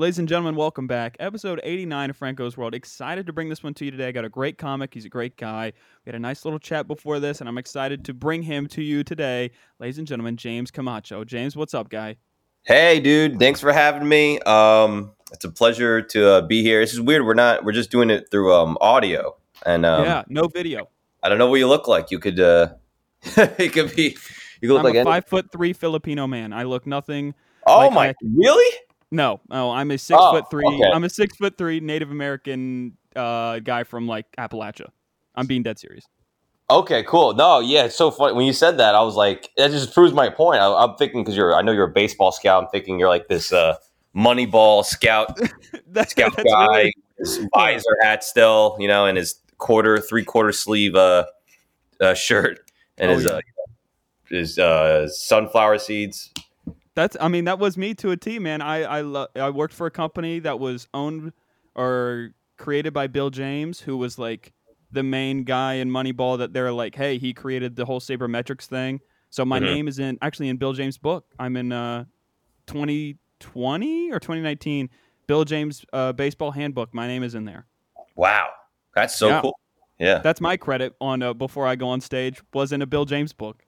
Ladies and gentlemen, welcome back. Episode 89 of Franco's World. Excited to bring this one to you today. I got a great comic. He's a great guy. We had a nice little chat before this, and I'm excited to bring him to you today. Ladies and gentlemen, James Camacho. James, what's up, guy? Hey, dude. Thanks for having me. Um, it's a pleasure to uh, be here. This is weird. We're not. We're just doing it through um, audio, and um, yeah, no video. I don't know what you look like. You could. Uh, it could be. You could look I'm like a five foot three Filipino man. I look nothing. Oh like my! I- really? No, no, I'm a six Oh, foot three. okay. I'm a six foot three Native American uh, guy from like Appalachia. I'm being dead serious. Okay, cool. No, yeah, it's so funny when you said that. I was like, that just proves my point. I, I'm thinking because you're. I know you're a baseball scout. I'm thinking you're like this uh, Moneyball scout That- scout that's guy. really- His visor hat still, you know, and his quarter, three quarter sleeve uh, uh, shirt, and Oh, his yeah. uh, his uh, sunflower seeds. That's I mean that was me to a T, man. I I lo- I worked for a company that was owned or created by Bill James, who was like the main guy in Moneyball. That they're like, hey, he created the whole sabermetrics thing. So my Mhm. name is in actually in Bill James' book. I'm in uh 2020 or 2019 Bill James uh, baseball handbook. My name is in there. Wow, that's so Yeah. cool. Yeah, That's my credit on uh, before I go on stage was in a Bill James book.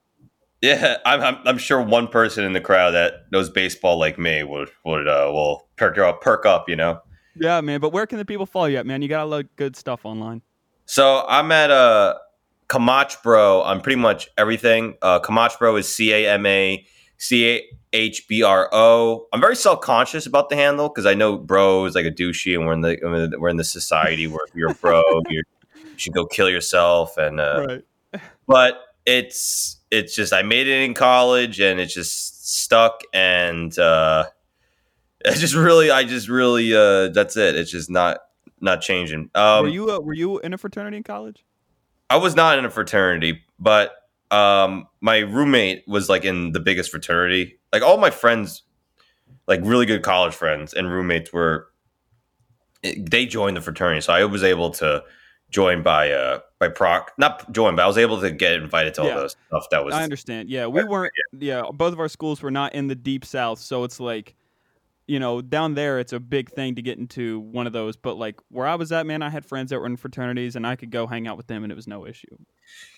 Yeah. I'm, I'm I'm sure one person in the crowd that knows baseball like me would would uh, will perk up perk up. You know. Yeah, man. But where can the people follow you at, man? You got a lot of good stuff online. So I'm at uh Kamach Bro on pretty much everything. Uh Kamach Bro is C A M A C A H B R O. I'm very self conscious about the handle because I know bro is like a douchey, and we're in the we're in the society where if you're a bro, you should go kill yourself. And uh, right. but it's it's just I made it in college, and it's just stuck, and uh, it's just really I just really uh, that's it. It's just not not changing. Um, were you uh, were you in a fraternity in college? I was not in a fraternity, but um, my roommate was like in the biggest fraternity. Like all my friends, like really good college friends and roommates were, they joined the fraternity, so I was able to join by uh by proc, not join, but I was able to get invited to all Yeah. those stuff that was. I understand. Yeah, we weren't. Yeah, both of our schools were not in the deep south, so it's like, you know, down there it's a big thing to get into one of those. But like where I was at, man, I had friends that were in fraternities, and I could go hang out with them, and it was no issue.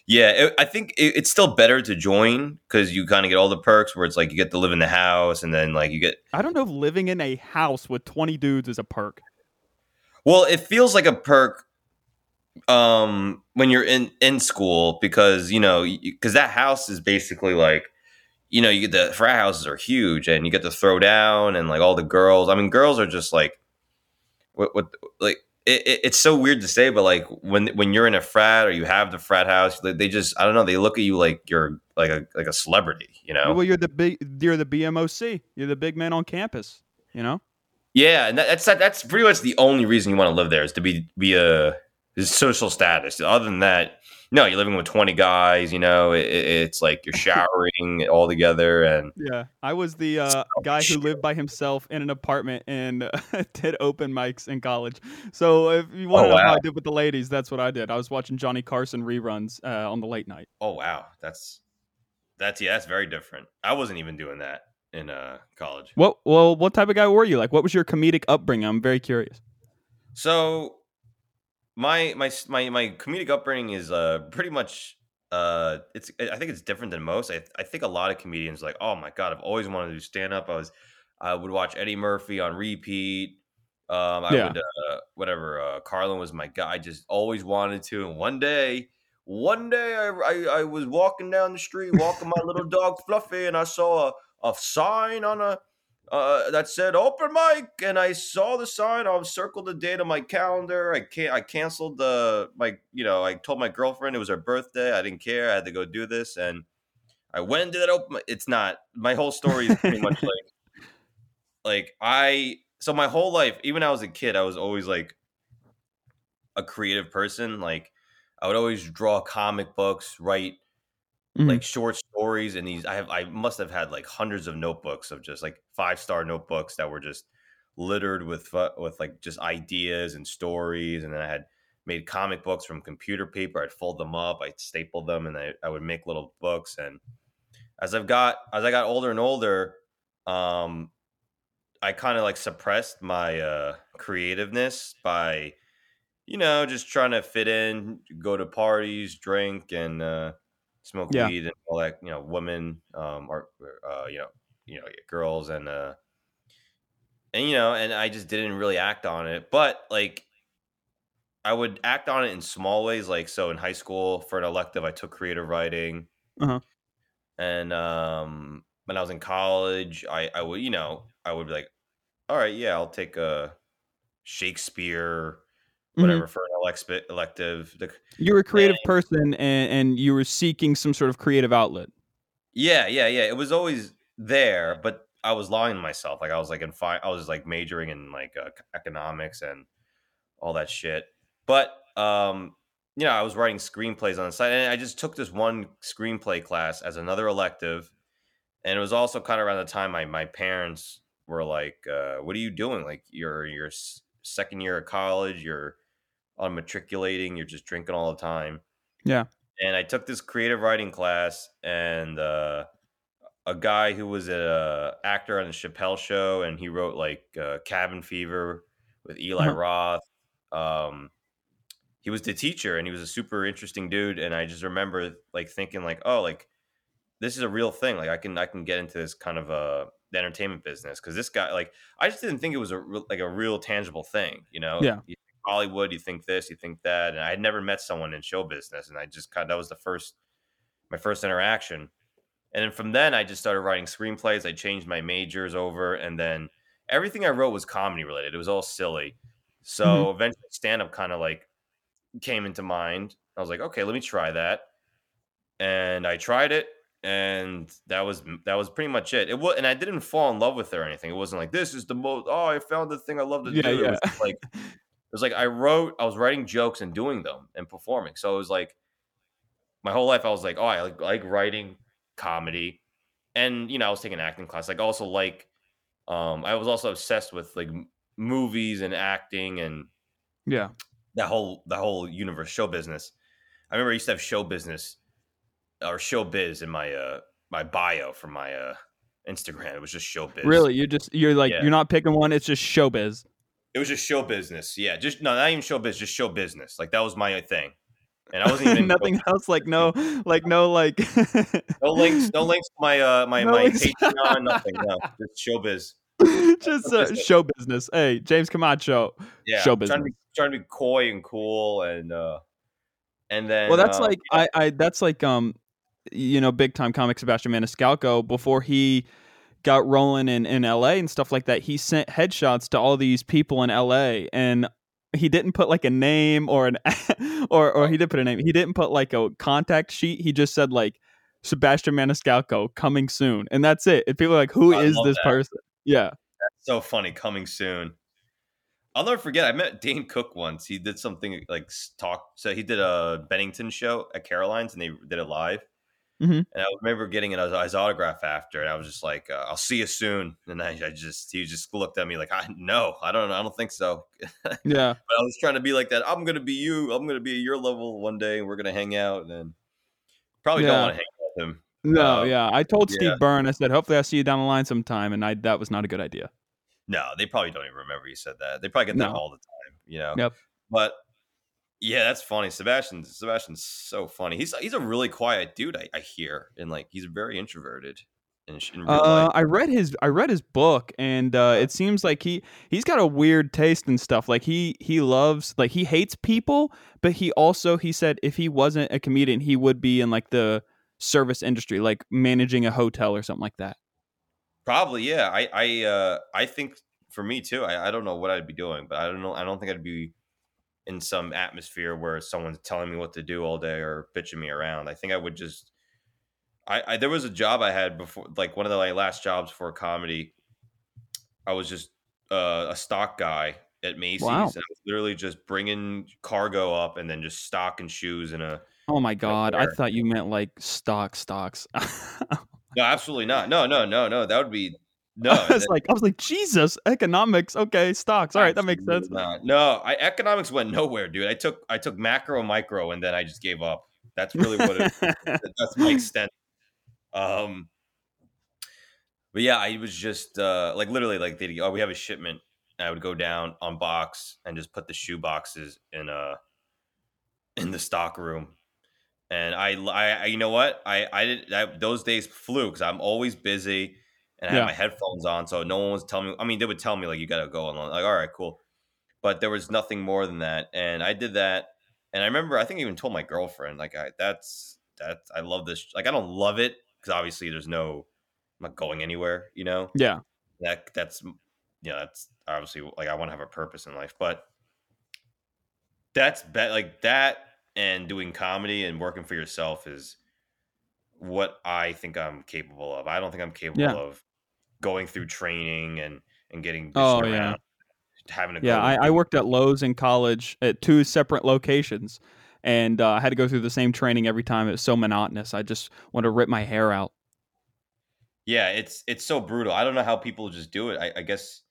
Yeah, it, I think it, it's still better to join because you kind of get all the perks where it's like you get to live in the house and then like you get I don't know if living in a house with twenty dudes is a perk. Well, it feels like a perk um when you're in in school because you know because that house is basically like you know you get the frat houses are huge and you get to throw down and like all the girls i mean girls are just like what what like it, it, it's so weird to say but like when when you're in a frat or you have the frat house they, they just i don't know they look at you like you're like a like a celebrity you know Well, you're the big, you're the BMOC. You're the big man on campus. You know. Yeah, and that, that's that's pretty much the only reason you want to live there is to be be a is social status. Other than that, no, you're living with twenty guys. You know, it, it- it's like you're showering all together, and Yeah, I was the uh, guy who lived by himself in an apartment and did open mics in college. So if you want to know how. I did with the ladies, that's what I did. I was watching Johnny Carson reruns uh, on the late night. oh wow, that's that's yeah, that's very different. I wasn't even doing that in uh, college. What? Well, what type of guy were you? Like, what was your comedic upbringing? I'm very curious. So my my my my comedic upbringing is uh pretty much uh it's I think it's different than most. I I think a lot of comedians like, "Oh my god, I've always wanted to do stand up." I was I would watch Eddie Murphy on repeat. Um I Yeah. would uh whatever uh Carlin was my guy. I just always wanted to and one day one day I, I, I was walking down the street, walking my little dog Fluffy, and I saw a, a sign on a uh, that said open mic, and I saw the sign. I circled the date on my calendar. I can't. I canceled the my. You know, I told my girlfriend it was her birthday. I didn't care. I had to go do this, and I went and did that open. It's not my whole story is pretty much like like I. So my whole life, even when I was a kid, I was always like a creative person. Like I would always draw comic books, write Mhm. like short stories and these i have i must have had like hundreds of notebooks of just like five star notebooks that were just littered with with like just ideas and stories and then i had made comic books from computer paper i'd fold them up i'd staple them and i, I would make little books and as i've got as i got older and older um I kind of like suppressed my uh creativeness by you know just trying to fit in, go to parties, drink, and uh, smoke Yeah. weed and all that. You know, women, um, or uh, you know, you know, girls, and uh, and you know, and I just didn't really act on it. But like, I would act on it in small ways. Like, so in high school for an elective, I took creative writing, Uh-huh. and um, when I was in college, I I would you know I would be like, all right, yeah, I'll take a Shakespeare, Whatever for an elect- elective. The- You were a creative person, and and you were seeking some sort of creative outlet. Yeah, yeah, yeah. It was always there, but I was lying to myself. Like I was like in fi- I was like majoring in like uh, economics and all that shit. But um, you know, I was writing screenplays on the side, and I just took this one screenplay class as another elective. And it was also kind of around the time my my parents were like, uh, "What are you doing? Like you're your second year of college, you're unmatriculating, you're just drinking all the time." Yeah. and I took this creative writing class, and uh, a guy who was a actor on the Chappelle Show, and he wrote like uh, Cabin Fever with Eli Uh-huh. Roth. Um, he was the teacher, and he was a super interesting dude. And I just remember like thinking like, oh, like this is a real thing. Like I can I can get into this kind of uh, the entertainment business because this guy like I just didn't think it was a like a real tangible thing. You know, Yeah. Hollywood, you think this, you think that, and I had never met someone in show business, and I just kind of that was the first my first interaction. And then from then, I just started writing screenplays. I changed my majors over, and then everything I wrote was comedy related. It was all silly. Mm-hmm. So eventually, stand up kind of like came into mind. I was like, okay, let me try that, and I tried it, and that was that was pretty much it. It was, and I didn't fall in love with it or anything. It wasn't like this is the most. Oh, I found the thing I love to Yeah, do. It yeah. was like it was like I wrote, I was writing jokes and doing them and performing. So it was like my whole life I was like, oh, I like, like writing comedy. And you know, I was taking acting class. Like also like um I was also obsessed with like movies and acting and Yeah. that whole the whole universe, show business. I remember I used to have show business or show biz in my uh my bio for my uh Instagram. It was just show biz. Really, you're just you're like Yeah. you're not picking one. It's just showbiz. It was just show business. Yeah, just no, not even show biz, just show business. Like that was my thing. And I wasn't even Nothing else. Like no, like no, like no links, no links to my uh my, No my links. Patreon, nothing. No, just showbiz. just uh, show business. Hey, James Camacho. Yeah, Show trying to be trying to be coy and cool and uh and then Well, that's um, like I, I that's like um, you know, big time comic Sebastian Maniscalco before he got rolling in in L.A. and stuff like that. He sent headshots to all these people in L.A. and he didn't put like a name or an or or he did put a name. He didn't put like a contact sheet. He just said like Sebastian Maniscalco coming soon, and that's it. And people are like, who I is this that. person? Yeah. so funny coming soon. I'll never forget. I met Dane Cook once. He did something like talk. So he did a Bennington show at Caroline's, and they did it live. Mhm. And I remember getting his, autograph after, and I was just like, uh, "I'll see you soon." And I, I just he just looked at me like, "I no, I don't, I don't think so." Yeah. But I was trying to be like that. I'm gonna be you. I'm gonna be at your level one day, and we're gonna hang out. And then probably Yeah. don't want to hang out with him. No, Um, yeah. I told Steve yeah. Byrne, I said, hopefully I see you down the line sometime, and I that was not a good idea. No, they probably don't even remember you said that. They probably get that No. all the time, you know. Yep. But yeah, that's funny. Sebastian, Sebastian's so funny. He's he's a really quiet dude. I, I hear, and like he's very introverted in, in real Uh, life. I read his I read his book, and uh, it seems like he he's got a weird taste and stuff. Like he he loves like he hates people, but he also he said if he wasn't a comedian, he would be in like the service industry, like managing a hotel or something like that. Probably, yeah. I I uh I think for me too. I, I don't know what I'd be doing, but I don't know. I don't think I'd be in some atmosphere where someone's telling me what to do all day or bitching me around. I think I would just. I, I there was a job I had before, like one of the like, last jobs for comedy. I was just uh, a stock guy at Macy's. Wow. And I was literally just bringing cargo up and then just stocking shoes in a. Oh my god, I thought you meant like stock stocks. No, absolutely not. No, no, no, no. That would be no. I was that- like, I was like, Jesus, economics. Okay, stocks. All right, that makes sense. Not. No, I economics went nowhere, dude. I took I took macro, micro, and then I just gave up. That's really what it. that's my extent. Um, But yeah, I was just uh, like literally like they oh we have a shipment. And I would go down unbox and just put the shoe boxes in uh in the stock room. And I, I, I you know what I I did I, those days flew because I'm always busy and I Yeah. had my headphones on, so no one was telling me. I mean, they would tell me like you got to go on like all right, cool, but there was nothing more than that. And I did that, and I remember I think I even told my girlfriend like I that's that's I love this. Like I don't love it because obviously there's no I'm not going anywhere, you know Yeah. that that's yeah that's obviously like i want to have a purpose in life but that's be- like that and doing comedy and working for yourself is what i think i'm capable of i don't think i'm capable Yeah. of going through training and and getting Oh, yeah. having to Yeah, I, I worked at Lowe's in college at two separate locations, and uh, I had to go through the same training every time. It was so monotonous. I just want to rip my hair out. yeah it's it's so brutal i don't know how people just do it i, I guess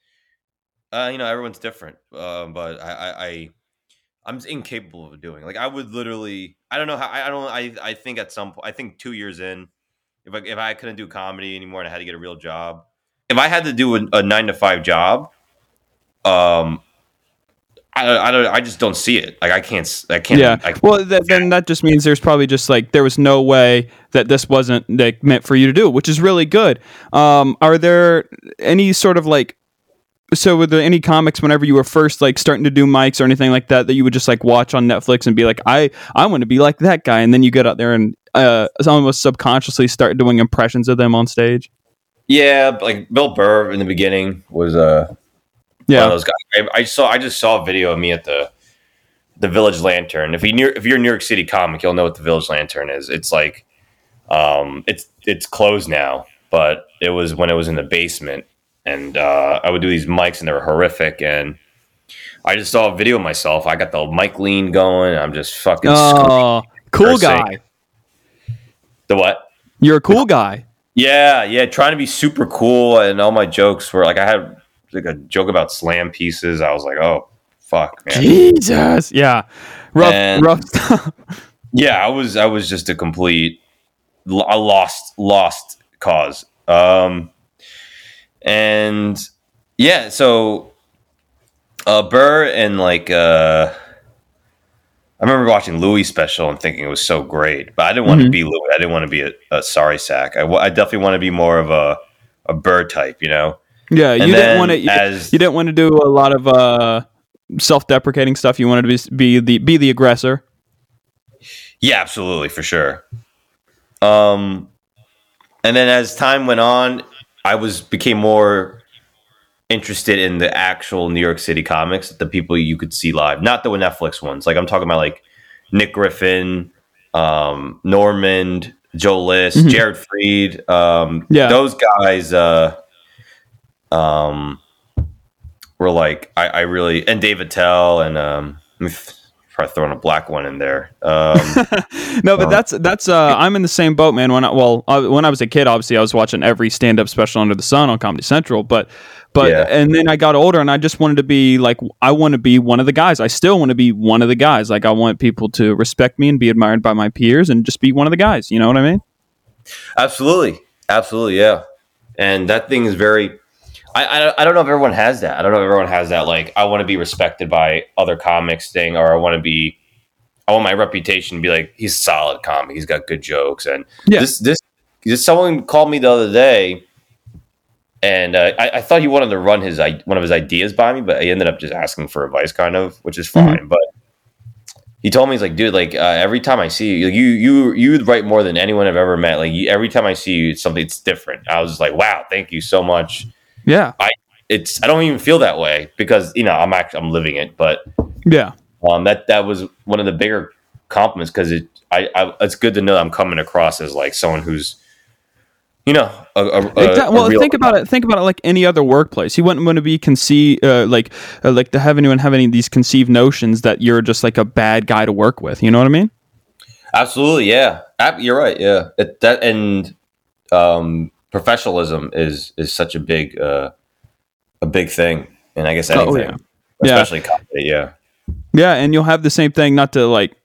uh you know everyone's different um but I, I i i'm just incapable of doing like i would literally i don't know how i, I don't i i think at some point i think two years in if i if i couldn't do comedy anymore and i had to get a real job if i had to do a, a nine to five job um I, I don't I just don't see it like I can't I can't Yeah. I, Well, th- then that just means there's probably just like there was no way that this wasn't like meant for you to do, which is really good. Um, are there any sort of like so were there any comics whenever you were first like starting to do mics or anything like that that you would just like watch on Netflix and be like, I I want to be like that guy, and then you get out there and uh almost subconsciously start doing impressions of them on stage. Yeah like Bill Burr in the beginning was uh one Yeah. of those guys. I, I saw. I just saw a video of me at the the Village Lantern. If you near, if you're a New York City comic, you'll know what the Village Lantern is. It's like, um, it's it's closed now, but it was when it was in the basement, and uh, I would do these mics, and they were horrific. And I just saw a video of myself. I got the mic lean going. I'm just fucking. Oh, cool cursing. guy. the what? You're a cool guy. Yeah, yeah, trying to be super cool, and all my jokes were like I had like a joke about slam pieces. I was like, oh fuck, man. Jesus. Yeah. Rough And- rough stuff. yeah i was i was just a complete a lost lost cause um and yeah so uh burr and like uh i remember watching louis special and thinking it was so great but i didn't want to Mhm. be louis i didn't want to be a, a sorry sack I, I definitely want to be more of a a burr type you know Yeah, you didn't want to. You, as you didn't want to do a lot of uh, self-deprecating stuff. You wanted to be, be the be the aggressor. Yeah, absolutely, for sure. Um, and then as time went on, I was became more interested in the actual New York City comics, the people you could see live, not the Netflix ones. Like I'm talking about like Nick Griffin, um, Normand, Joe List, Mhm. Jared Freid. Um, Yeah. those guys. Uh, um, were like I, I really and Dave Attell and um, let me th- try throwing a black one in there. Um, no, but Uh, that's that's. Uh, I'm in the same boat, man. When I, well, I, when I was a kid, obviously, I was watching every stand-up special under the sun on Comedy Central. But but Yeah. and then I got older, and I just wanted to be like I want to be one of the guys. I still want to be one of the guys. Like I want people to respect me and be admired by my peers, and just be one of the guys. You know what I mean? Absolutely, absolutely, yeah. And that thing is very. I, I I don't know if everyone has that. I don't know if everyone has that. Like, I want to be respected by other comics thing, or I want to be. I want my reputation to be like he's a solid comic. He's got good jokes, and Yeah. this this this someone called me the other day, and uh, I, I thought he wanted to run his one of his ideas by me, but he ended up just asking for advice, kind of, which is fine. But he told me he's like, dude, like uh, every time I see you, like, you you you write more than anyone I've ever met. Like you, every time I see you, it's something that's different. I was just like, wow, thank you so much. Yeah, I It's I don't even feel that way because you know I'm actually I'm living it, but yeah. um, that that was one of the bigger compliments because it I, I it's good to know I'm coming across as like someone who's you know a, a, Exactly. Well, think about it. Think about it like any other workplace. You wouldn't want to be conceived uh, like uh, like to have anyone have any of these conceived notions that you're just like a bad guy to work with. You know what I mean? Absolutely, yeah. You're right. Yeah, it, that and um, professionalism is is such a big uh, a big thing, and I guess anything, Oh, yeah. Yeah. especially comedy. Yeah, Yeah, and you'll have the same thing. Not to like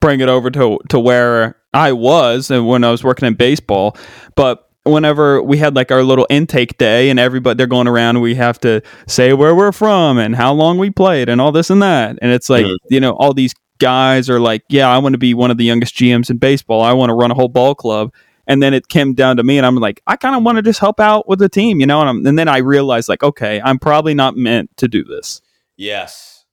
bring it over to to where I was and when I was working in baseball, but whenever we had like our little intake day and everybody they're going around we have to say where we're from and how long we played and all this and that and it's like Mhm. you know all these guys are like yeah i want to be one of the youngest gms in baseball i want to run a whole ball club and then it came down to me and i'm like i kind of want to just help out with the team you know and, I'm, and then i realized like okay i'm probably not meant to do this Yes.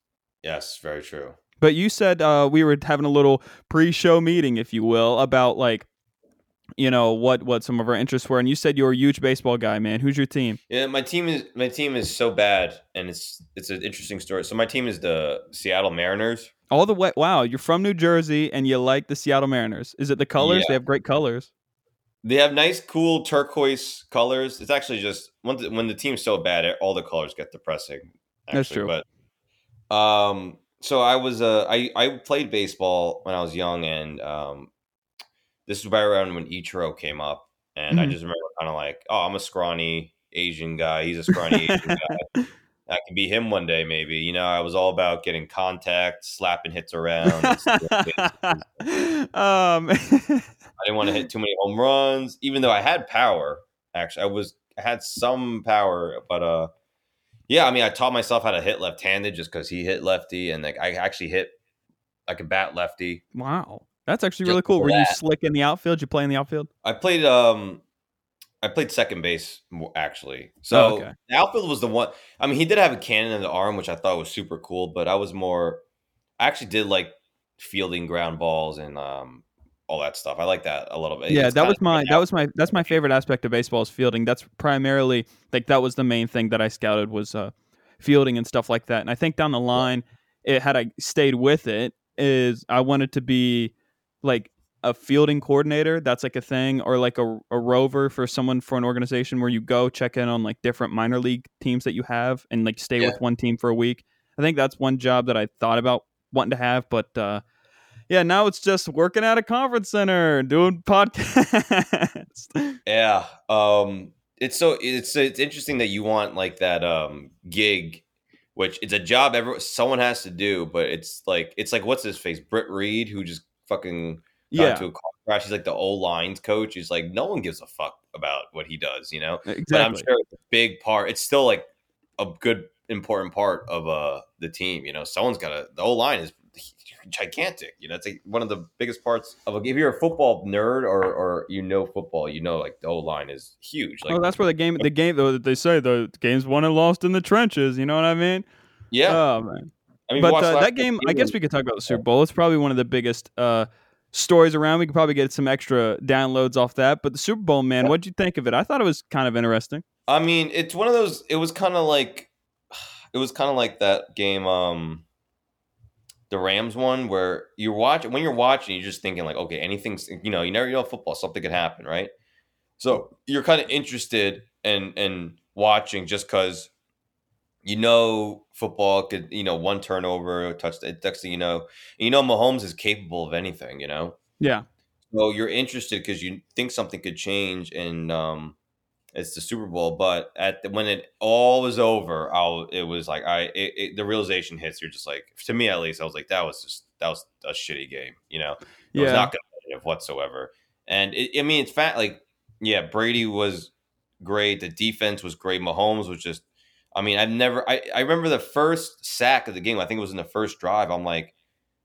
Yes, very true. but you said uh, we were having a little pre-show meeting if you will about like you know what what some of our interests were and you said you're a huge baseball guy man who's your team Yeah, my team is my team is so bad, and it's it's an interesting story. So my team is the Seattle Mariners. All the way. Wow, you're from New Jersey and you like the Seattle Mariners. Is it the colors? Yeah. They have great colors. They have nice, cool turquoise colors. It's actually just when the, when the team's so bad, all the colors get depressing. Actually. That's true. But um, so I was uh, I I played baseball when I was young, and um, this is right around when Ichiro came up, and I Mhm. just remember kind of like, oh, I'm a scrawny Asian guy. He's a scrawny Asian guy. I could be him one day, maybe. You know, I was all about getting contact, slapping hits around. and stealing bases. um, I didn't want to hit too many home runs, even though I had power. Actually, I was I had some power, but uh, yeah. I mean, I taught myself how to hit left-handed just because he hit lefty, and like I actually hit I could bat lefty. wow, that's actually Just really cool. Were you slick in the outfield? You play in the outfield? I played um, I played second base actually. So Oh, okay. the outfield was the one. I mean, he did have a cannon in the arm, which I thought was super cool. But I was more. I actually did like fielding ground balls and um all that stuff. I like that a little bit. yeah, It's that was my that was my that's my favorite aspect of baseball is fielding. That's primarily like that was the main thing that I scouted was uh, fielding and stuff like that. And I think down the line, it had I stayed with it, is I wanted to be like a fielding coordinator. That's like a thing, or like a, a rover for someone for an organization where you go check in on like different minor league teams that you have and like stay Yeah. with one team for a week. I think that's one job that I thought about wanting to have, but uh, yeah, now it's just working at a conference center, doing podcasts. Yeah. Um it's so it's it's interesting that you want like that um gig which it's a job every someone has to do, but it's like it's like what's his face? Britt Reid who just fucking got yeah, into a car crash. He's like the old lines coach. He's like no one gives a fuck about what he does, you know? exactly. But I'm sure it's a big part. It's still like a good important part of uh the team, you know. Someone's got to the O line is gigantic. You know, it's like one of the biggest parts of a, if you're a football nerd or or you know football, you know like the O line is huge. Like oh, that's where the game, the game, though that they say the game's won and lost in the trenches. You know what I mean? yeah. Oh man. I mean, but uh, that game, I guess we could talk about the Super Bowl. It's probably one of the biggest uh, stories around. We could probably get some extra downloads off that. But the Super Bowl, man, what'd you think of it? I thought it was kind of interesting. I mean, it's one of those. It was kind of like, it was kind of like that game, um, the Rams one, where you're watching when you're watching, you're just thinking like, okay, anything's, you know, you never you know football, something could happen, right? So you're kind of interested in in watching just because you know football could, you know, one turnover, touchdown, next thing you know, you know, Mahomes is capable of anything, you know. Yeah. So you're interested because you think something could change, and um, it's the Super Bowl. But at the, when it all was over, I it was like I it, it, the realization hits. You're just like to me at least, I was like that was just that was a shitty game. You know, it was Yeah. not competitive whatsoever. And it, I mean, it's fat. Like yeah, Brady was great. The defense was great. Mahomes was just. I mean, I've never. I I remember the first sack of the game. I think it was in the first drive. I'm like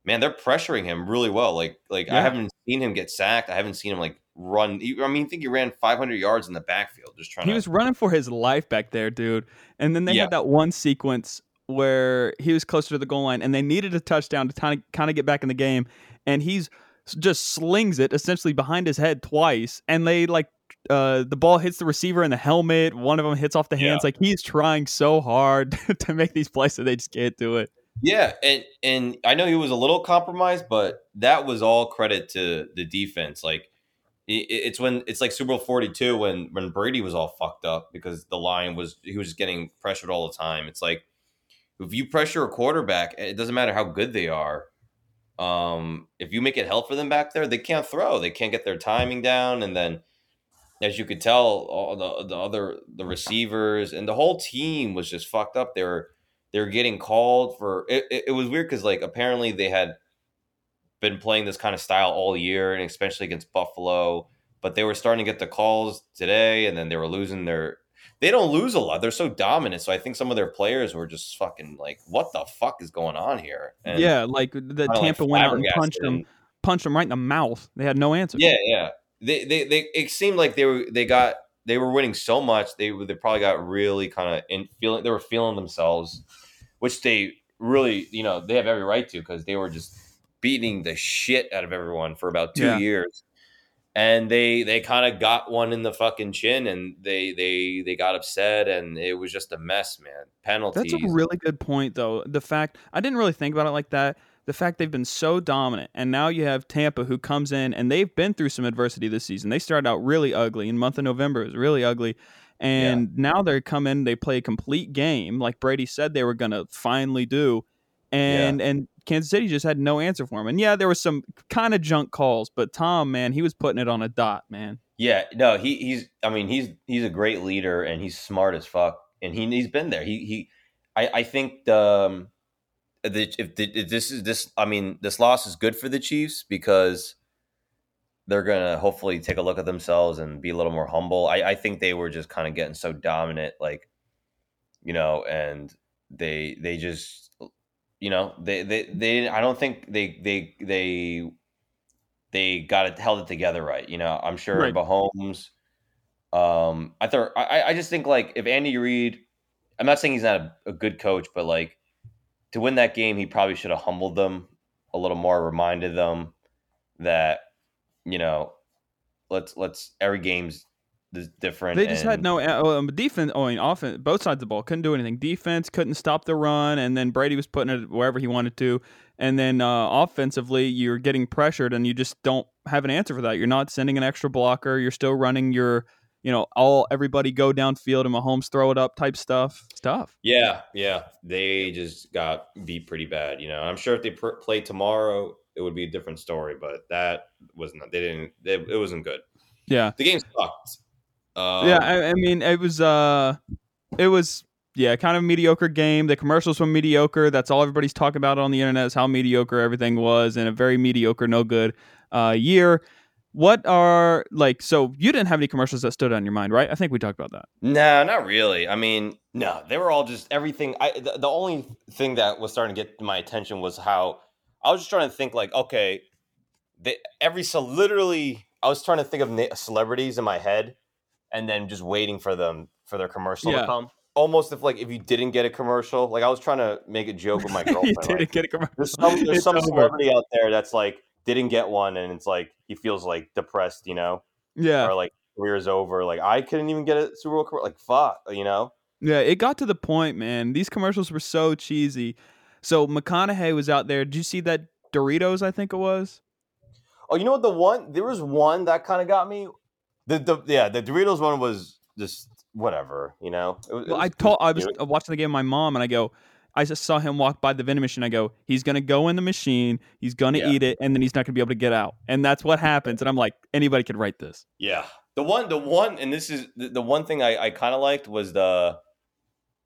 man, they're pressuring him really well. Like, like I haven't seen him get sacked. I haven't seen him like run. I mean, I think he ran 500 yards in the backfield, just trying He to. was running for his life back there, dude. And then they Yeah. had that one sequence where he was closer to the goal line and they needed a touchdown to kind of kind of get back in the game. And he's just slings it essentially behind his head twice. And they like uh, the ball hits the receiver in the helmet. One of them hits off the Yeah. hands. Like he's trying so hard to make these plays that they just can't do it. yeah, and and I know he was a little compromised, but that was all credit to the defense. Like, it's when it's like Super Bowl 42 when when Brady was all fucked up because the line was he was getting pressured all the time. It's like if you pressure a quarterback, it doesn't matter how good they are. Um, if you make it hell for them back there, they can't throw. They can't get their timing down, and then, as you could tell, all the the other the receivers and the whole team was just fucked up. They were they were getting called for. It, it, it was weird because like apparently they had been playing this kind of style all year, and especially against Buffalo. but they were starting to get the calls today, and then they were losing their. They don't lose a lot. They're so dominant. So I think some of their players were just fucking like, "What the fuck is going on here?" And yeah, like the kinda, like, Tampa went out and punched them, punched them right in the mouth. They had no answer. Yeah, yeah. They, they, they. It seemed like they were. They got. They were winning so much. They, they probably got really kind of in feeling. They were feeling themselves, which they really, you know, they have every right to because they were just beating the shit out of everyone for about two Yeah. years, and they they kind of got one in the fucking chin, and they they they got upset, and it was just a mess, man. Penalties. That's a really good point, though. The fact I didn't really think about it like that. The fact they've been so dominant, and now you have Tampa who comes in and they've been through some adversity this season. They started out really ugly. In month of November, it was really ugly, and now they come in, they play a complete game, like Brady said they were going to finally do, and and Kansas City just had no answer for him. And yeah, there was some kind of junk calls, but Tom, man, he was putting it on a dot, man. Yeah, no, he he's I mean he's he's a great leader and he's smart as fuck and he he's been there. He he I I think the um, the if, the, if this is this I mean this loss is good for the Chiefs because they're gonna hopefully take a look at themselves and be a little more humble. I I think they were just kind of getting so dominant, like you know, and they they just you know they they they I don't think they they they they got it held it together right. You know, I'm sure Right. Mahomes. Um, I thought I I just think like if Andy Reid, I'm not saying he's not a, a good coach, but like to win that game, he probably should have humbled them a little more, reminded them that you know, let's let's every game's different. They just had no uh, um, defense. Oh, I mean, offense. Both sides of the ball couldn't do anything. Defense couldn't stop the run, and then Brady was putting it wherever he wanted to. And then uh, offensively, you're getting pressured, and you just don't have an answer for that. You're not sending an extra blocker. You're still running your, you know, all everybody go downfield and Mahomes throw it up type stuff. It's tough. Yeah, yeah, they just got beat pretty bad. You know, I'm sure if they pr- played tomorrow, it would be a different story. But that was not. They didn't. It, it wasn't good. Yeah, The game sucked. Um, yeah. I, I mean, it was, uh, it was, yeah, kind of a mediocre game. The commercials were mediocre. That's all everybody's talking about on the internet is how mediocre everything was, and a very mediocre, no good uh, year. What are like? So you didn't have any commercials that stood on your mind, right? I think we talked about that. No, not really. I mean, no, they were all just everything. I the, the only thing that was starting to get my attention was how I was just trying to think like, okay, they, every so literally, I was trying to think of na- celebrities in my head, and then just waiting for them for their commercial Yeah. to come. Almost if like if you didn't get a commercial, like I was trying to make a joke with my girlfriend. you didn't like, get a commercial. there's some there's some celebrity out there that's like didn't get one, and it's like he feels like depressed, you know, Yeah, or like career's over. Like I couldn't even get a Super Bowl commercial. Like fuck, you know. Yeah, it got to the point, man. These commercials were so cheesy. So McConaughey was out there. Did you see that Doritos? I think it was. Oh, you know what? The one there was one that kind of got me. The the yeah, the Doritos one was just whatever, you know. It was- it Well, I was- told I was cute. Uh, watching the game with my mom, and I go, I just saw him walk by the vending machine. I go, he's gonna go in the machine, he's gonna Yeah. eat it, and then he's not gonna be able to get out. And that's what happens. And I'm like, anybody could write this. yeah. The one the one and this is the, the one thing I, I kind of liked was the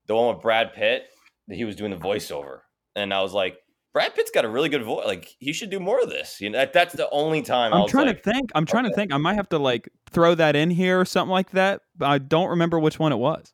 the one with Brad Pitt that he was doing the voiceover, and I was like, Brad Pitt's got a really good voice. Like he should do more of this. You know, that, that's the only time I I'm trying like, to think. I'm trying to think. I might have to like throw that in here or something like that. But I don't remember which one it was.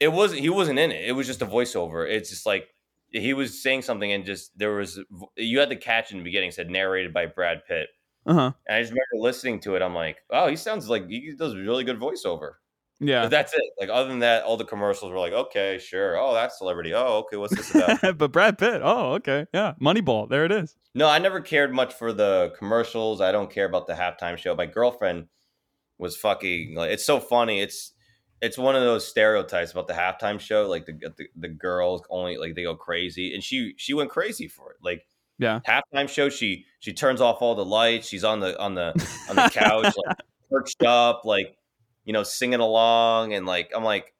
it wasn't he wasn't in it it was just a voiceover it's just like he was saying something and just there was you had the catch in the beginning said narrated by brad pitt Uh huh. and i just remember listening to it i'm like oh he sounds like he does a really good voiceover Yeah. but that's it like other than that all the commercials were like okay sure oh that's celebrity oh okay what's this about but Brad Pitt. Oh, okay. Yeah. Moneyball. There it is. no i never cared much for the commercials i don't care about the halftime show my girlfriend was fucking like it's so funny it's it's one of those stereotypes about the halftime show like the, the the girls only like they go crazy and she she went crazy for it like Yeah. halftime show she she turns off all the lights she's on the on the on the couch like perched up like you know singing along and like i'm like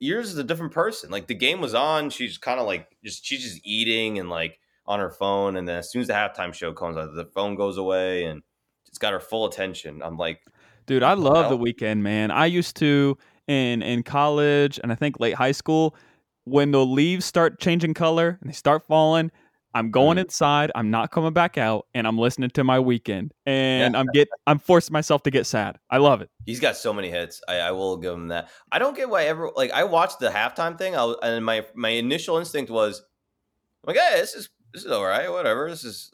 yours is a different person like the game was on she's kind of like just she's just eating and like on her phone and then as soon as the halftime show comes on the phone goes away and it's got her full attention i'm like Dude, I love the Weeknd, man. I used to in in college and I think late high school when the leaves start changing color and they start falling. I'm going Mhm. inside. I'm not coming back out, and I'm listening to my Weeknd, and I'm get I'm forcing myself to get sad. I love it. He's got so many hits. I, I will give him that. I don't get why ever like I watched the halftime thing. I was, and my my initial instinct was I'm like, hey, this is this is all right. Whatever. This is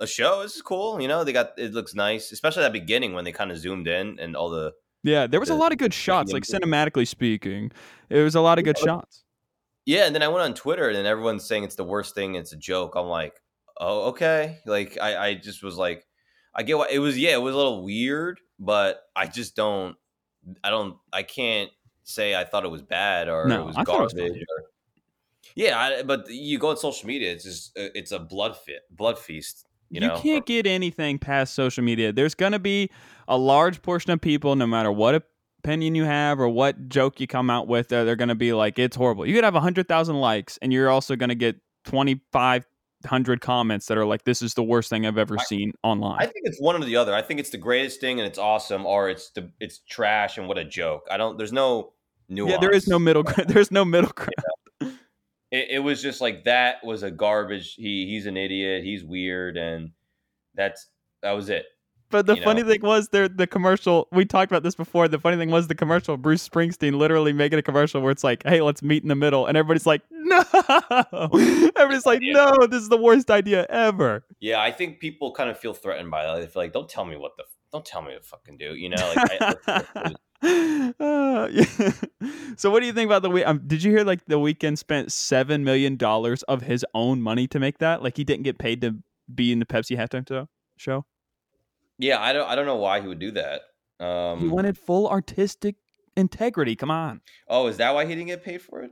a show. This is cool. You know, they got it looks nice, especially that beginning when they kind of zoomed in and all the Yeah, there was a lot of good shots, like cinematically speaking. It was a lot of good Yeah. shots. Yeah. And then I went on Twitter and everyone's saying it's the worst thing. It's a joke. I'm like, oh okay. Like I I just was like, I get what it was. Yeah, it was a little weird, but I just don't. I don't. I can't say I thought it was bad or No, it was I thought it was garbage. or, yeah, I, but you go on social media, it's just uh, it's a blood fit, blood feast. You, You, know, can't get anything past social media. There's going to be a large portion of people, no matter what opinion you have or what joke you come out with, uh, they're, they're going to be like, it's horrible. You could have 100,000 likes, and you're also going to get 2,500 comments that are like, this is the worst thing I've ever I- seen online. I think it's one or the other. I think it's the greatest thing and it's awesome, or it's the it's trash and what a joke. I don't. There's no nuance. yeah, there is no middle ground. There's no middle ground. It, it was just like that was a garbage. He he's an idiot. He's weird, and that's that was it. But the you funny know? thing was, there the commercial. We talked about this before. The funny thing was the commercial. Bruce Springsteen literally making a commercial where it's like, "Hey, let's meet in the middle," and everybody's like, "No!" Everybody's like, Yeah. "No, this is the worst idea ever." Yeah, I think people kind of feel threatened by that. They feel like, don't tell me what the don't tell me what to fucking do. You know, like I, Uh, yeah. So, what do you think about the week? Um, did you hear like the Weeknd spent seven million dollars of his own money to make that? Like he didn't get paid to be in the Pepsi halftime show. Yeah, I don't I don't know why he would do that. Um, He wanted full artistic integrity. Come on. oh, is that why he didn't get paid for it?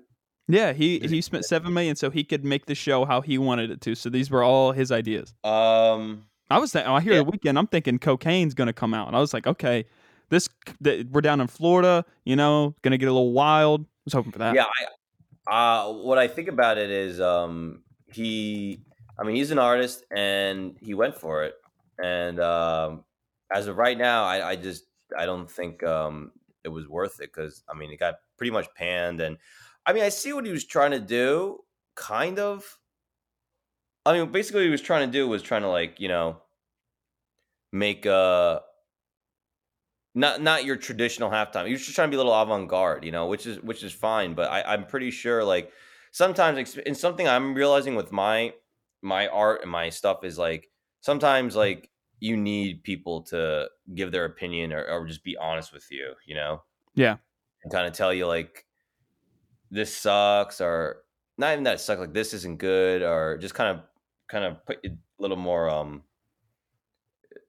Yeah, he he spent seven million so he could make the show how he wanted it to. So these were all his ideas. Um, I was thinking, I hear Yeah. the Weeknd. I'm thinking cocaine's gonna come out, and I was like, okay, this th- we're down in Florida. You know, gonna get a little wild. I was hoping for that. yeah, I, uh, what I think about it is, um, he, I mean, he's an artist and he went for it. And um, as of right now, I, I just, I don't think um, it was worth it because, I mean, it got pretty much panned. And I mean, I see what he was trying to do, kind of. I mean, basically, what he was trying to do was trying to, like, you know, make a not not your traditional halftime. You're just trying to be a little avant garde, you know, which is which is fine. But I, I'm pretty sure like sometimes and something I'm realizing with my my art and my stuff is like sometimes like you need people to give their opinion or, or just be honest with you, you know, Yeah. and kind of tell you like this sucks or not even that it sucks like this isn't good or just kind of kind of put a little more um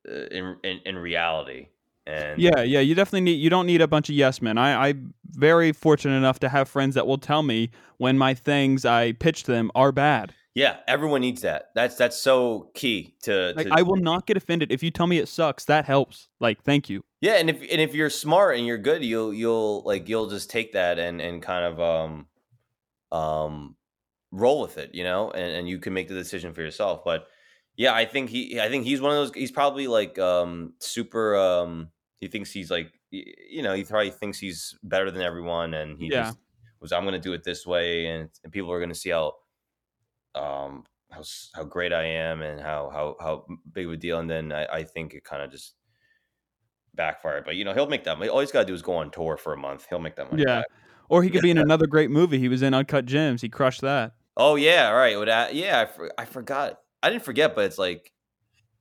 uh, in in, in reality and Yeah, yeah, you definitely need. You don't need a bunch of yes men. I, I'm very fortunate enough to have friends that will tell me when my things I pitch them are bad. Yeah, everyone needs that. That's that's so key to, Like to I will not get offended if you tell me it sucks. That helps. Like, thank you. Yeah, and if and if you're smart and you're good, you'll you'll like you'll just take that and and kind of um um roll with it, you know, and and you can make the decision for yourself. But yeah, I think he I think he's one of those he's probably like um super um he thinks he's like you know, he probably thinks he's better than everyone and he Yeah. just was I'm going to do it this way and, and people are going to see how um how how great I am and how how how big of a deal and then I, I think it kind of just backfired. But you know, he'll make that. All he's got to do is go on tour for a month. He'll make that money. Yeah. back. Or he could be in another great movie. He was in Uncut Gems. He crushed that. Oh yeah, all right. Would I, yeah, I, for, I forgot. I didn't forget, but it's like,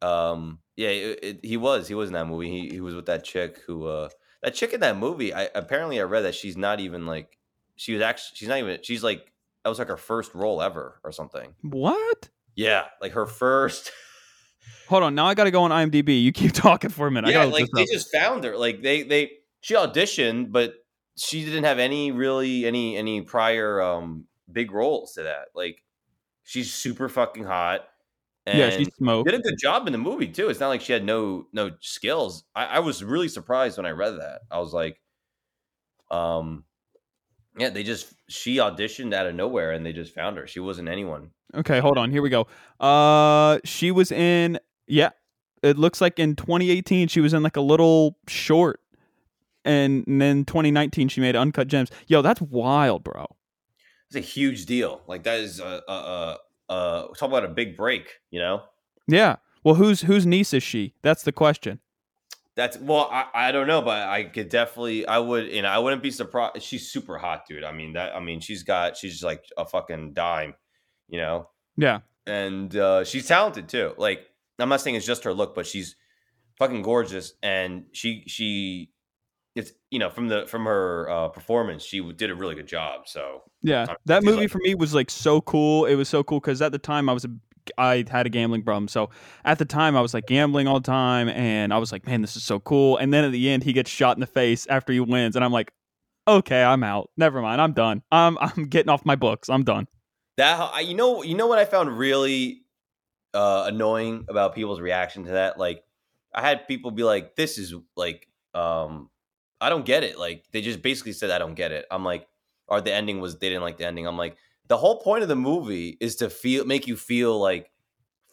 um, yeah, it, it, he was. He was in that movie. He he was with that chick who, uh, that chick in that movie. I apparently I read that she's not even like, she was actually she's not even. She's like that was like her first role ever or something. What? Yeah, like her first. Hold on. Now I got to go on IMDb. You keep talking for a minute. Yeah, like they up. just found her. Like they they she auditioned, but she didn't have any really any any prior um big roles to that. Like she's super fucking hot. And yeah, she smoked. did a good job in the movie too. It's not like she had no no skills. I, I was really surprised when I read that. I was like, um, yeah, they just she auditioned out of nowhere and they just found her. She wasn't anyone. Okay, hold on. Here we go. Uh, she was in. Yeah, it looks like in 2018 she was in like a little short, and, and then 2019 she made Uncut Gems. Yo, that's wild, bro. It's a huge deal. Like that is a a, a, uh talk about a big break, you know? Yeah. Well, whose whose niece is she? That's the question. That's well, I, I don't know, but I could definitely I would and I wouldn't be surprised. She's super hot, dude. I mean that I mean she's got she's like a fucking dime, you know? Yeah. And uh she's talented too. Like I'm not saying it's just her look, but she's fucking gorgeous and she she it's you know from the from her uh performance she did a really good job so Yeah. I'm- That movie like- for me was like so cool. It was so cool because at the time I was a I had a gambling problem. So at the time I was like gambling all the time and I was like, man, this is so cool. And then at the end he gets shot in the face after he wins and I'm like, okay, I'm out. Never mind. I'm done. I'm I'm getting off my books. I'm done. that you know you know what i found really uh annoying about people's reaction to that like i had people be like this is like um i don't get it like they just basically said i don't get it i'm like or the ending was they didn't like the ending i'm like the whole point of the movie is to feel make you feel like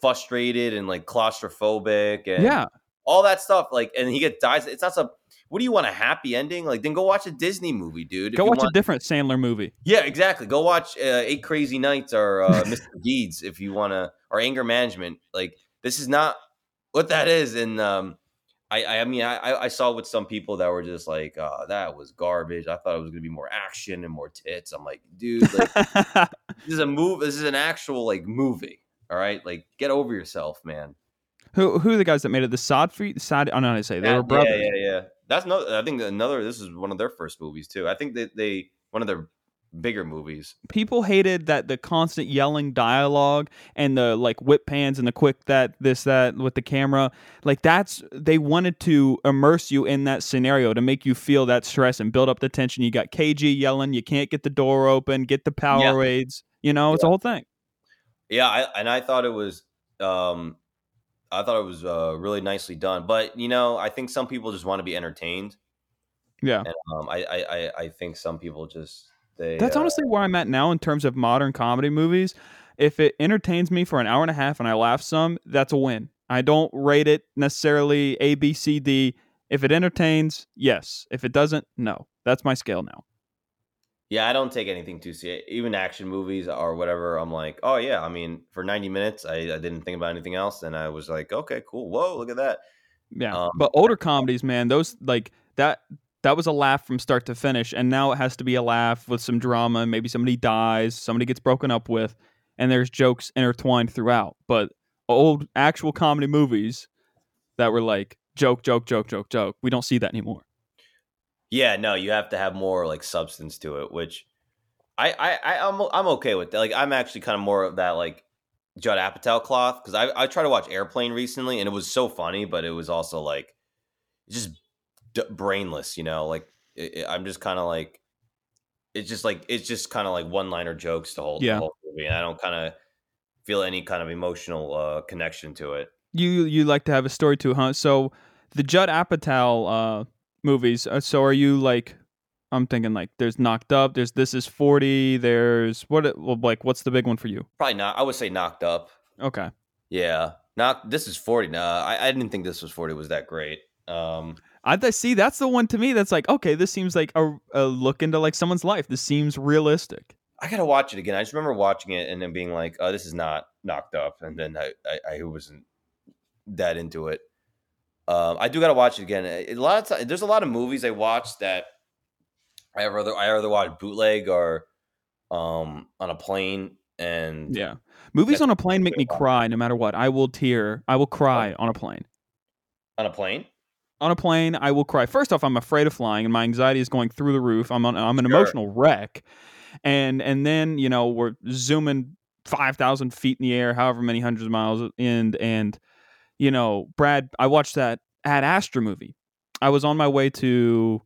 frustrated and like claustrophobic and Yeah. all that stuff like and he gets dies it's not some what do you want a happy ending like then go watch a disney movie dude Go watch want- a different Sandler movie. yeah, exactly. Go watch uh, Eight Crazy Nights or uh, Mr. Deeds if you want to, or Anger Management. Like this is not what that is. And um, I, I, I mean, I, I saw with some people that were just like, uh, that was garbage. I thought it was gonna be more action and more tits. I'm like, dude, like, this is a move. This is an actual like movie. All right, like get over yourself, man. who who are the guys that made it? The Sodfeet Sod I don't know how to say. They Yeah, were brothers. Yeah, yeah, yeah. That's no. I think another. This is one of their first movies too. I think that they one of their bigger movies. people hated that the constant yelling dialogue and the like whip pans and the quick that this that with the camera like that's they wanted to immerse you in that scenario to make you feel that stress and build up the tension. You got KG yelling you can't get the door open get the power powerades you know it's a whole thing. Yeah, I, and I thought it was, um, I thought it was uh, really nicely done. But you know, I think some people just want to be entertained, yeah. And um, I, I, I think some people just they. that's uh, honestly where i'm at now in terms of modern comedy movies if it entertains me for an hour and a half and i laugh some that's a win i don't rate it necessarily a b c d if it entertains yes if it doesn't no that's my scale now Yeah, I don't take anything too serious. Even action movies or whatever, I'm like, oh yeah. I mean, for 90 minutes, I, I didn't think about anything else, and I was like, okay, cool. Whoa, look at that. yeah Um, but older comedies man those like that that was a laugh from start to finish and now it has to be a laugh with some drama maybe somebody dies somebody gets broken up with and there's jokes intertwined throughout but old actual comedy movies that were like joke joke joke joke joke we don't see that anymore Yeah, no, you have to have more like substance to it, which I I, I I'm I'm okay with that. Like I'm actually kind of more of that like Judd Apatow cloth because I I tried to watch Airplane recently and it was so funny, but it was also like just d- brainless, you know. Like it, it- I'm just kind of like it's just like it's just kind of like one liner jokes the whole, the Yeah. whole movie, and I don't kind of feel any kind of emotional uh, connection to it. you you like to have a story too huh so the judd apatow uh movies uh, so are you like i'm thinking like there's knocked up there's this is 40 there's what it- well, like what's the big one for you Probably not. I would say knocked up. okay Yeah, not this is forty. Nah, I, I didn't think this was forty was that great. Um, I th- see. That's the one to me. That's like, okay, this seems like a, a look into like someone's life. This seems realistic. I gotta watch it again. I just remember watching it and then being like, "Oh, this is not knocked up," and then I I, I wasn't that into it. Um, I do gotta watch it again. A lot of time, there's a lot of movies I watch that I rather I rather watch bootleg or um on a plane and Yeah, movies on a plane make me cry no matter what. I will tear. I will cry on a plane. on a plane. On a plane, I will cry. First off, I'm afraid of flying, and my anxiety is going through the roof. I'm on, I'm an Sure. emotional wreck, and and then you know we're zooming five thousand feet in the air, however many hundreds of miles in, and you know Brad. I watched that Ad Astra movie. I was on my way to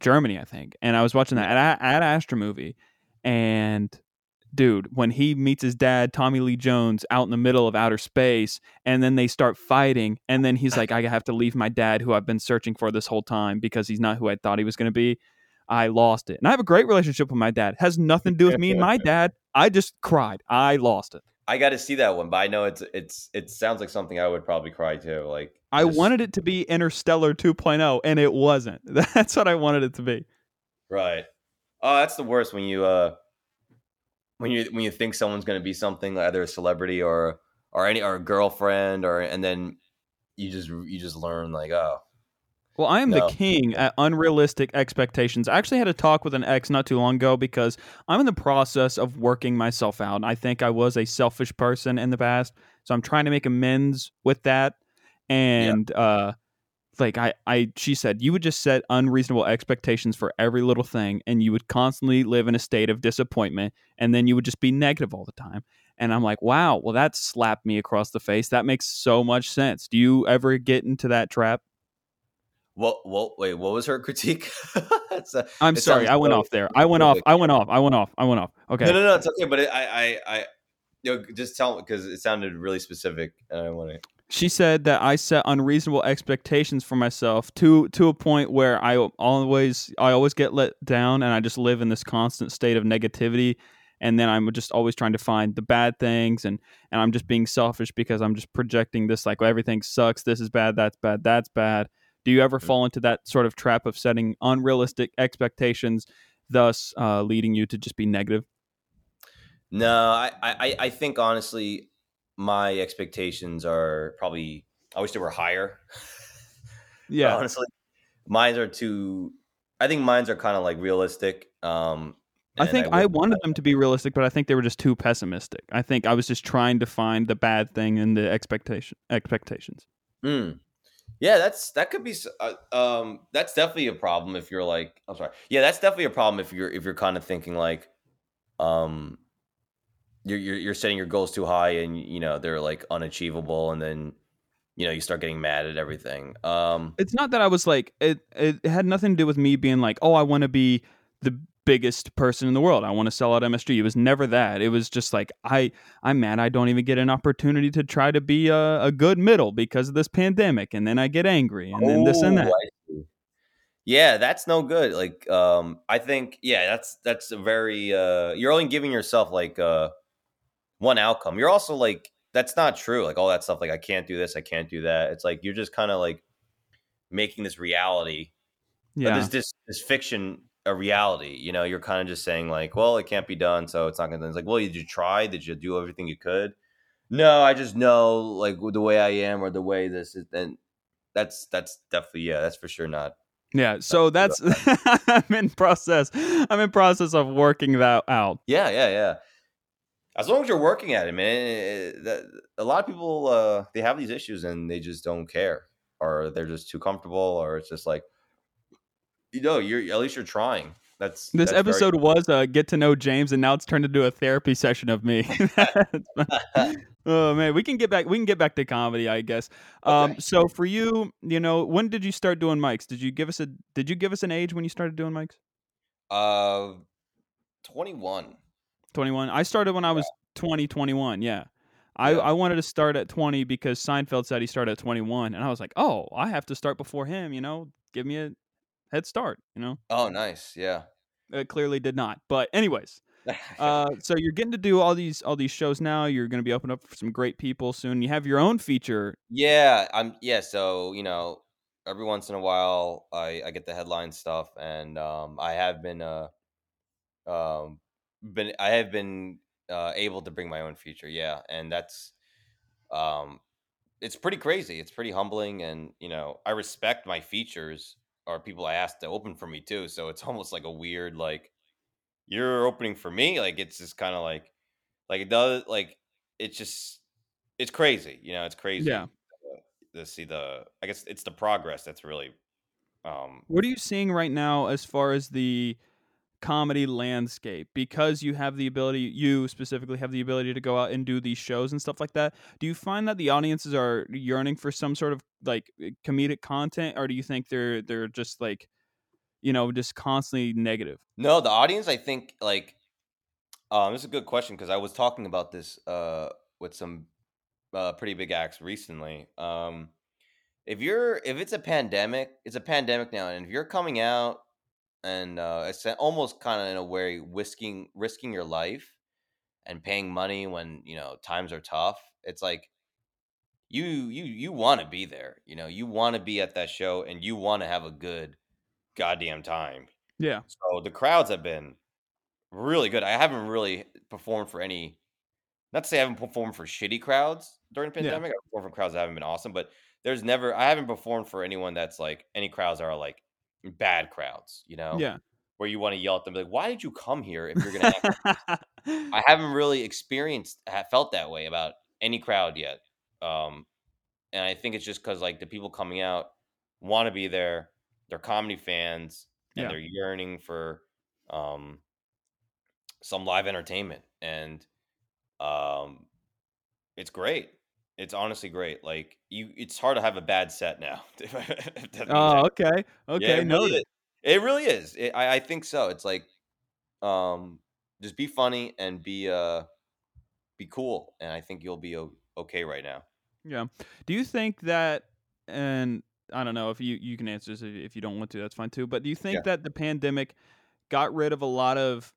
Germany, I think, and I was watching that Ad, Ad Astra movie, and dude, when he meets his dad, Tommy Lee Jones, out in the middle of outer space, and then they start fighting, and then he's like, I have to leave my dad, who I've been searching for this whole time, because he's not who I thought he was going to be. I lost it. And I have a great relationship with my dad. Has nothing to do with me and my dad. I just cried. I lost it. I got to see that one, but I know it's it's it sounds like something I would probably cry too. Like I just- wanted it to be Interstellar 2.0, and it wasn't. That's what I wanted it to be. right. Oh, that's the worst when you uh when you when you think someone's going to be something, either a celebrity or or any or a girlfriend, or and then you just you just learn like oh Well, I am No. the king at unrealistic expectations. I actually had a talk with an ex not too long ago because I'm in the process of working myself out. I think I was a selfish person in the past, so I'm trying to make amends with that. And uh like I I she said you would just set unreasonable expectations for every little thing and you would constantly live in a state of disappointment and then you would just be negative all the time. And I'm like, "Wow, well that slapped me across the face. That makes so much sense." Do you ever get into that trap? what what wait what was her critique? Uh, I'm sorry, I went so off there. I went off. I went off. I went off. I went off. Okay. No, no, no, it's okay. But it, I, I, I, you know, just tell me because it sounded really specific, and I want to. She said that I set unreasonable expectations for myself to to a point where I always I always get let down and I just live in this constant state of negativity. And then I'm just always trying to find the bad things and and I'm just being selfish because I'm just projecting this like well, everything sucks, this is bad, that's bad, that's bad. Do you ever fall into that sort of trap of setting unrealistic expectations thus uh, leading you to just be negative? No, I, I, I think honestly, my expectations are probably. I wish they were higher. Yeah. honestly, mines are too. I think mines are kind of like realistic. Um, I think I, would- wanted them to be realistic, but I think they were just too pessimistic. I think I was just trying to find the bad thing in the expectation expectations. Mm. Yeah, that's that could be. Uh, um, that's definitely a problem if you're like. I'm sorry. Yeah, that's definitely a problem if you're if you're kind of thinking like, um, you're you're, you're setting your goals too high and you know they're like unachievable, and then you know you start getting mad at everything. Um, It's not that I was like it. It had nothing to do with me being like, oh, I want to be the biggest person in the world. I want to sell out MSG. It was never that. It was just like I I'm mad I don't even get an opportunity to try to be a, a good middle because of this pandemic, and then I get angry, and then this and Oh, that. Yeah, that's no good. Like, um, I think, yeah, that's that's a very. Uh, you're only giving yourself like uh, one outcome. You're also like, that's not true. Like all that stuff. Like, I can't do this. I can't do that. It's like you're just kind of like making this reality. Yeah. This this this fiction a reality. You know, you're kind of just saying like, well, it can't be done, so it's not gonna. It's like, well, did you try? Did you do everything you could? No, I just know like the way I am or the way this is. Then that's that's definitely yeah, that's for sure not. Yeah, so that's I'm in process. I'm in process of working that out. Yeah, yeah, yeah. As long as you're working at it, man. eh, That, a lot of people uh, they have these issues and they just don't care, or they're just too comfortable, or it's just like, you know, you're at least you're trying. That's This that's very- episode was uh, get to know James, and now it's turned into a therapy session of me. oh man, we can get back. We can get back to comedy, I guess. Um, Okay. so for you, you know, when did you start doing mics? Did you give us a Did you give us an age when you started doing mics? uh, twenty one. Twenty one. I started when I was 20, 21, Yeah. I, Yeah. I wanted to start at 20 because Seinfeld said he started at 21. And I was like, oh, I have to start before him, you know, give me a head start, you know? Oh, nice. Yeah. It clearly did not. But, anyways, uh, so you're getting to do all these all these shows now. You're going to be opening up for some great people soon. You have your own feature. Yeah, I'm yeah, so, you know, every once in a while I I get the headline stuff and um I have been uh um been I have been uh able to bring my own feature. Yeah, and that's um it's pretty crazy. It's pretty humbling and, you know, I respect my features or people I ask to open for me too, so it's almost like a weird like you're opening for me, like it's just kind of like like it does like it's just it's crazy, you know, it's crazy Yeah. to see the I guess it's the progress that's really um What are you seeing right now as far as the comedy landscape? Because you have the ability, you specifically have the ability to go out and do these shows and stuff like that. Do you find that the audiences are yearning for some sort of like eh, comedic content, or do you think they're they're just like, you know, just constantly negative? no the audience I think like um this is a good question because I was talking about this uh with some uh pretty big acts recently um if you're if it's a pandemic it's a pandemic now and if you're coming out and uh it's almost kind of in a way risking risking your life and paying money when you know times are tough it's like you you you want to be there you know you want to be at that show and you want to have a good goddamn time Yeah, so the crowds have been really good. I haven't really performed for any not to say I haven't performed for shitty crowds during the Yeah. pandemic. I've performed for crowds that haven't been awesome, but there's never I haven't performed for anyone that's like any crowds that are like bad crowds, you know, Yeah. where you want to yell at them like, "Why did you come here if you're gonna?" I haven't really experienced felt that way about any crowd yet, um, and I think it's just because like the people coming out want to be there, they're comedy fans, and Yeah. they're yearning for um, some live entertainment, and um, it's great. It's honestly great. Like you, it's hard to have a bad set now. if that means oh, anything. okay. Yeah, Okay. it really noted. is. It really is. It, I, I think so. It's like, um, just be funny and be uh, be cool, and I think you'll be o- okay right now. Yeah. Do you think that, and I don't know if you, you can answer this if, if you don't want to, that's fine too. But do you think Yeah. that the pandemic got rid of a lot of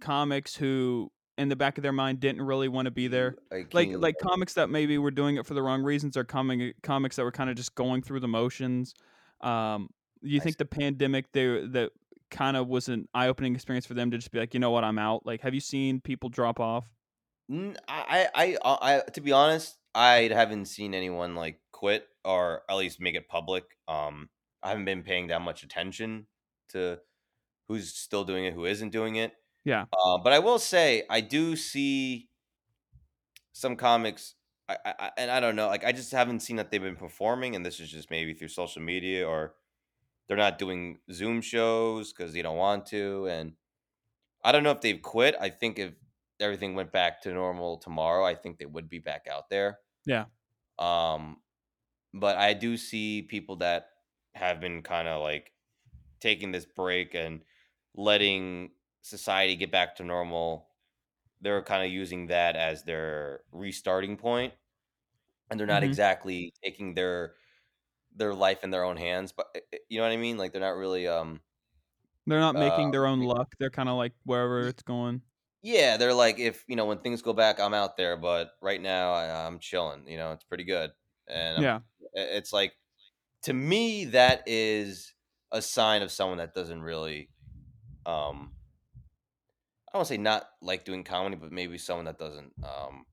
comics who, in the back of their mind, didn't really want to be there? Like, Like can you- like comics that maybe were doing it for the wrong reasons, or comic comics that were kind of just going through the motions. Um, you I think the pandemic they that kind of was an eye opening experience for them to just be like, you know what, I'm out. Like, have you seen people drop off? N- I, I, I, I, to be honest, I haven't seen anyone like quit or at least make it public. Um, I haven't been paying that much attention to who's still doing it, who isn't doing it. Yeah. Uh, but I will say, I do see some comics, I, I, I- and I don't know, like I just haven't seen that they've been performing, and this is just maybe through social media or they're not doing Zoom shows because they don't want to, and I don't know if they've quit. I think if everything went back to normal tomorrow, I think they would be back out there. Yeah. Um, but I do see people that have been kind of like taking this break and letting society get back to normal. They're kind of using that as their restarting point, and they're not Mhm. exactly taking their their life in their own hands. But eh, eh, you know what I mean? Like they're not really um They're not making Uh, their own luck. They're kind of like wherever it's going. Yeah, they're like, if you know, when things go back, I'm out there, but right now I, I'm chilling. You know, it's pretty good, and I'm- Yeah. it's like, to me, that is a sign of someone that doesn't really, um, I don't want to say not like doing comedy, but maybe someone that doesn't, um,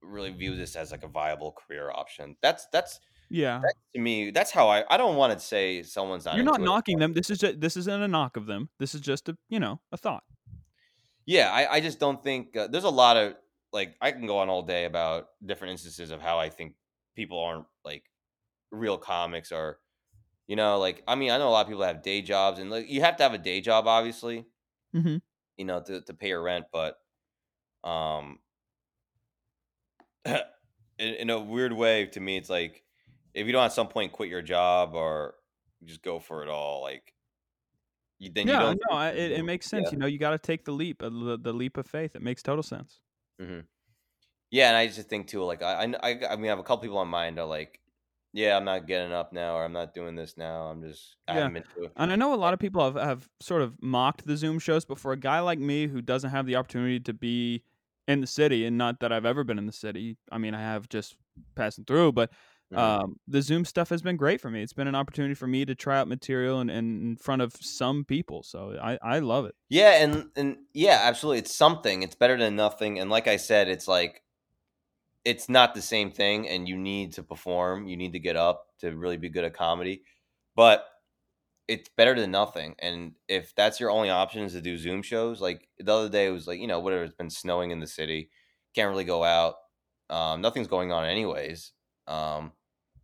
really view this as like a viable career option. That's that's Yeah. that to me. That's how I. I don't want to say someone's not. You're not it. knocking them. This is just, this isn't a knock of them. This is just a you know a thought. Yeah, I, I just don't think uh, there's a lot of like I can go on all day about different instances of how I think people aren't like real comics or you know like I mean I know a lot of people have day jobs and like you have to have a day job obviously Mm-hmm. You know to to pay your rent but um in, in a weird way to me it's like if you don't at some point quit your job or just go for it all like you, then you Yeah. don't No, it, it makes sense. Yeah. You know, you got to take the leap, uh, the, the leap of faith. It makes total sense. Mm-hmm. Yeah, and I just think too, like I, I, I I mean, I have a couple people on mind are like, yeah, I'm not getting up now, or I'm not doing this now. I'm just, Yeah. haven't been it. And I know a lot of people have, have sort of mocked the Zoom shows, but for a guy like me who doesn't have the opportunity to be in the city, and not that I've ever been in the city, I mean, I have just passing through, but Mhm. um, the Zoom stuff has been great for me. It's been an opportunity for me to try out material and, and in front of some people. So I, I love it. Yeah, and and yeah, absolutely, it's something. It's better than nothing. And like I said, it's like, it's not the same thing, and you need to perform. You need to get up to really be good at comedy, but it's better than nothing. And if that's your only option is to do Zoom shows, like the other day it was like, you know, whatever. It's been snowing in the city, can't really go out. Um, nothing's going on anyways. Um,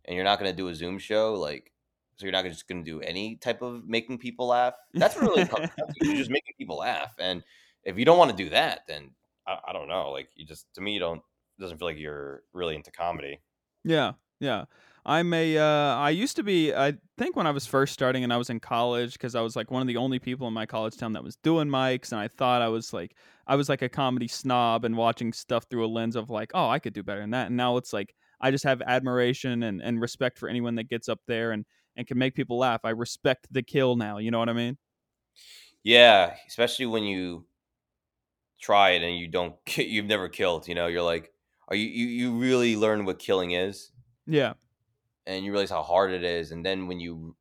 and you're not going to do a Zoom show, like, so you're not just going to do any type of making people laugh. That's really comes down to. You're just making people laugh, and if you don't want to do that, then I, I don't know. Like, you just to me, you don't doesn't feel like you're really into comedy. Yeah, yeah. I'm a. Uh, I used to be. I think when I was first starting and I was in college, because I was like one of the only people in my college town that was doing mics, and I thought I was like, I was like a comedy snob and watching stuff through a lens of like, oh, I could do better than that. And now it's like I just have admiration and, and respect for anyone that gets up there and and can make people laugh. I respect the kill now. You know what I mean? Yeah, especially when you try it and you don't, you've never killed. You know, you're like, are you you, you really learn what killing is? Yeah, and you realize how hard it is and then when you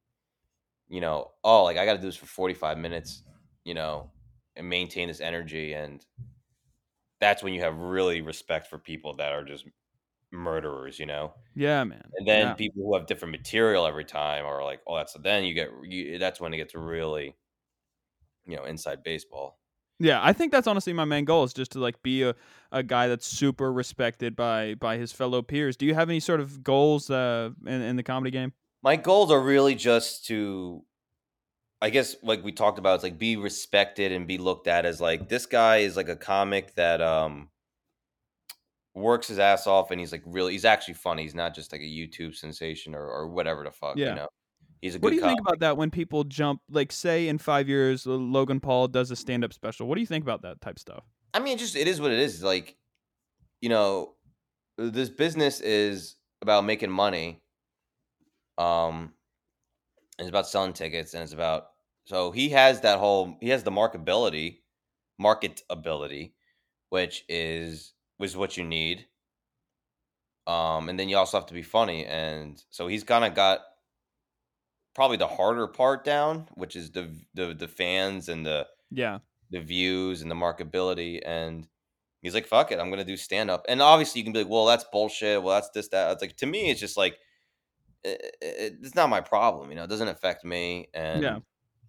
you know oh like i gotta do this for 45 minutes you know and maintain this energy and that's when you have really respect for people that are just murderers, you know. Yeah, man. And then Yeah. people who have different material every time are like, oh, that's then you get you, that's when it gets really, you know, inside baseball. Yeah, I think that's honestly my main goal is just to like be a, a guy that's super respected by by his fellow peers. Do you have any sort of goals uh in, in the comedy game? My goals are really just to, I guess, like we talked about, it's like be respected and be looked at as like this guy is like a comic that um works his ass off and he's like really he's actually funny. He's not just like a YouTube sensation or, or whatever the fuck, Yeah. you know. He's a What do you think about that when people jump like say in 5 years uh, Logan Paul does a stand-up special? What do you think about that type stuff? I mean, it just it is what it is. Like, you know, this business is about making money. Um, it's about selling tickets, and it's about so he has that whole he has the markability, market ability, which is was what you need. Um, and then you also have to be funny, and so he's kind of got probably the harder part down, which is the the the fans and the Yeah. the views and the markability and he's like fuck it i'm gonna do stand up and obviously you can be like well that's bullshit well that's this that it's like to me it's just like it, it, it's not my problem you know it doesn't affect me and Yeah.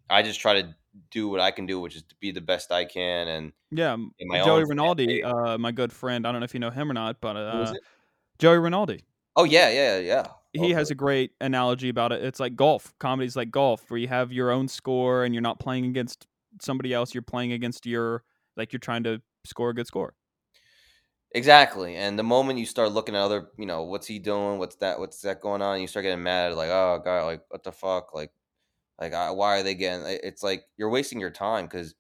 i just try to do what i can do which is to be the best i can and Yeah, Joey Rinaldi, uh my good friend, I don't know if you know him or not, but uh? Joey Rinaldi. oh yeah yeah yeah he has a great analogy about it. It's like golf. Comedy's like golf, where you have your own score and you're not playing against somebody else. You're playing against your like you're trying to score a good score. Exactly. And the moment you start looking at other, you know, what's he doing? What's that? What's that going on? You start getting mad, like, oh god, like what the fuck, like, like I, why are they getting? It's like you're wasting your time because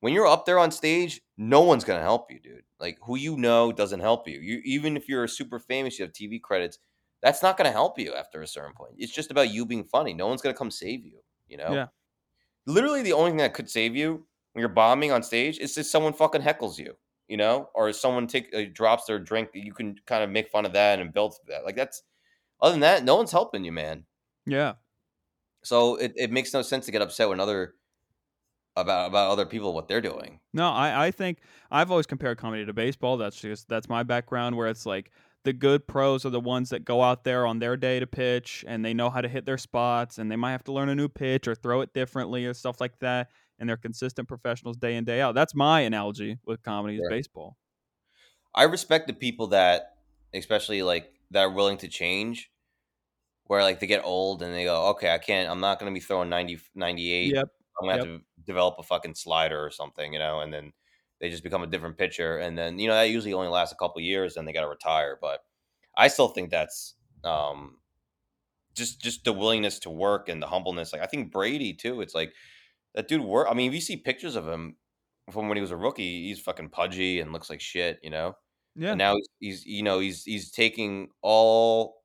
when you're up there on stage, no one's gonna help you, dude. Like who you know doesn't help you. You even if you're super famous, you have TV credits. That's not gonna help you after a certain point. It's just about you being funny. No one's gonna come save you. You know. Yeah. Literally, the only thing that could save you when you're bombing on stage is if someone fucking heckles you you know, or if someone take uh, drops their drink, you can kind of make fun of that and build that. Like that's other than that, no one's helping you, man. Yeah. So it, it makes no sense to get upset when other about about other people what they're doing. No, I, I think I've always compared comedy to baseball. That's just that's my background where it's like the good pros are the ones that go out there on their day to pitch and they know how to hit their spots and they might have to learn a new pitch or throw it differently or stuff like that. And they're consistent professionals day in, day out. That's my analogy with comedy is Sure. baseball. I respect the people that, especially like that are willing to change, where like they get old and they go, okay, I can't, I'm not going to be throwing 90, 98. Yep. I'm going to have to develop a fucking slider or something, you know, and then they just become a different pitcher. And then, you know, that usually only lasts a couple years and they got to retire. But I still think that's um, just, just the willingness to work and the humbleness. Like I think Brady too, it's like that dude work. I mean, if you see pictures of him from when he was a rookie, he's fucking pudgy and looks like shit, you know? Yeah. And now he's, he's you know he's he's taking all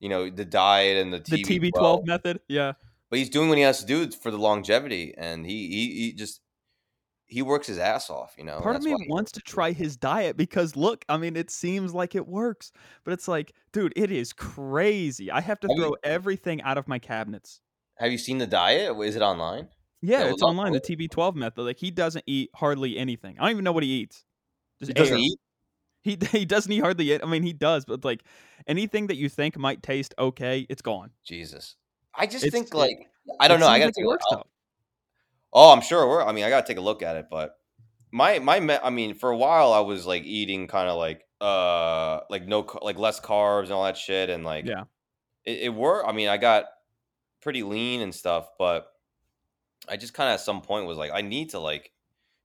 you know the diet and the the TB12, TB12 method. Yeah. but he's doing what he has to do for the longevity, and he he, he just he works his ass off. You know, Part of me wants to try his diet because look, I mean, it seems like it works, but it's like, dude, it is crazy. I have to Have you- throw everything out of my cabinets. Have you seen the diet? Is it online? Yeah, Yeah, it's online. The. TB12 method. Like he doesn't eat hardly anything. I don't even know what he eats. Just He doesn't air. eat. He he doesn't eat hardly. it- I mean, he does, but like anything that you think might taste okay, it's gone. Jesus, I just It's- think like I don't know. I seems got like to it. a- works I'll- though. Oh, I'm sure. We're, I mean, I got to take a look at it, but my my me- I mean, for a while I was like eating kind of like uh like no ca- like less carbs and all that shit, and like Yeah. it, it worked. I mean, I got pretty lean and stuff, but I just kind of at some point was like, I need to like,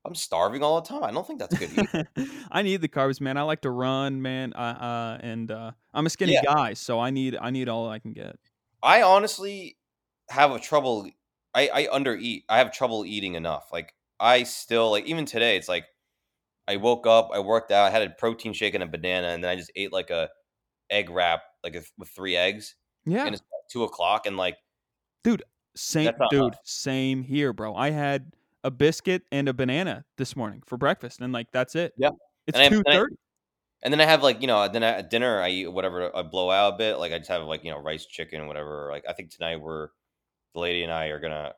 I'm starving all the time. I don't think that's good. Either. I need the carbs, man. I like to run, man. Uh, uh and uh, I'm a skinny Yeah. guy, so I need I need all I can get. I honestly have a trouble. I I undereat. I have trouble eating enough. Like I still like even today. It's like I woke up, I worked out, I had a protein shake and a banana, and then I just ate like a egg wrap, like a, with three eggs, Yeah. and it's like two o'clock, and like dude, Same dude, enough. same here, bro. I had a biscuit and a banana this morning for breakfast, and like that's it. Yeah. it's two thirty. And And then I have like you know, then at dinner I eat whatever I blow out a bit. Like I just have like you know rice, chicken, whatever. Like I think tonight we're the lady and I are gonna.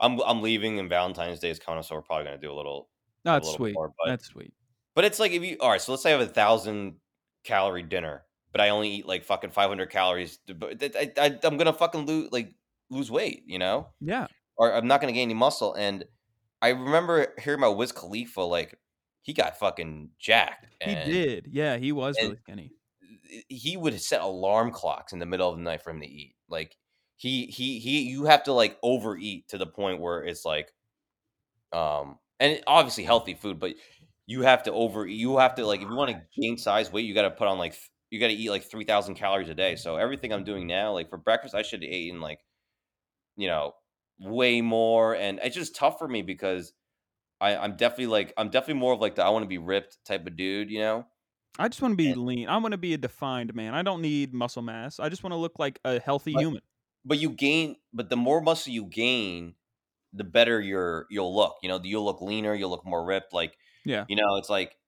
I'm I'm leaving and Valentine's Day is coming, so we're probably gonna do a little a That's sweet. more, but That's sweet. but it's like if you all right, so let's say I have a thousand calorie dinner, but I only eat like fucking five hundred calories. But I, I, I'm gonna fucking lose like lose weight, you know, Yeah. or I'm not gonna gain any muscle. And I remember hearing about Wiz Khalifa, like he got fucking jacked. He did. Yeah, he was really skinny. He would set alarm clocks in the middle of the night for him to eat. Like he he he, you have to like overeat to the point where it's like, um, and obviously healthy food, but you have to over you have to like if you want to gain size weight, you got to put on like you got to eat like three thousand calories a day. So everything I'm doing now, like for breakfast, I should have eaten like, you know, way more, and it's just tough for me because I, I'm definitely like I'm definitely more of like the I want to be ripped type of dude, you know. I just want to be And- lean. I want to be a defined man. I don't need muscle mass. I just want to look like a healthy But- human. But you gain, but the more muscle you gain, the better your you'll look. You know, you'll look leaner, you'll look more ripped. Like Yeah. you know, it's like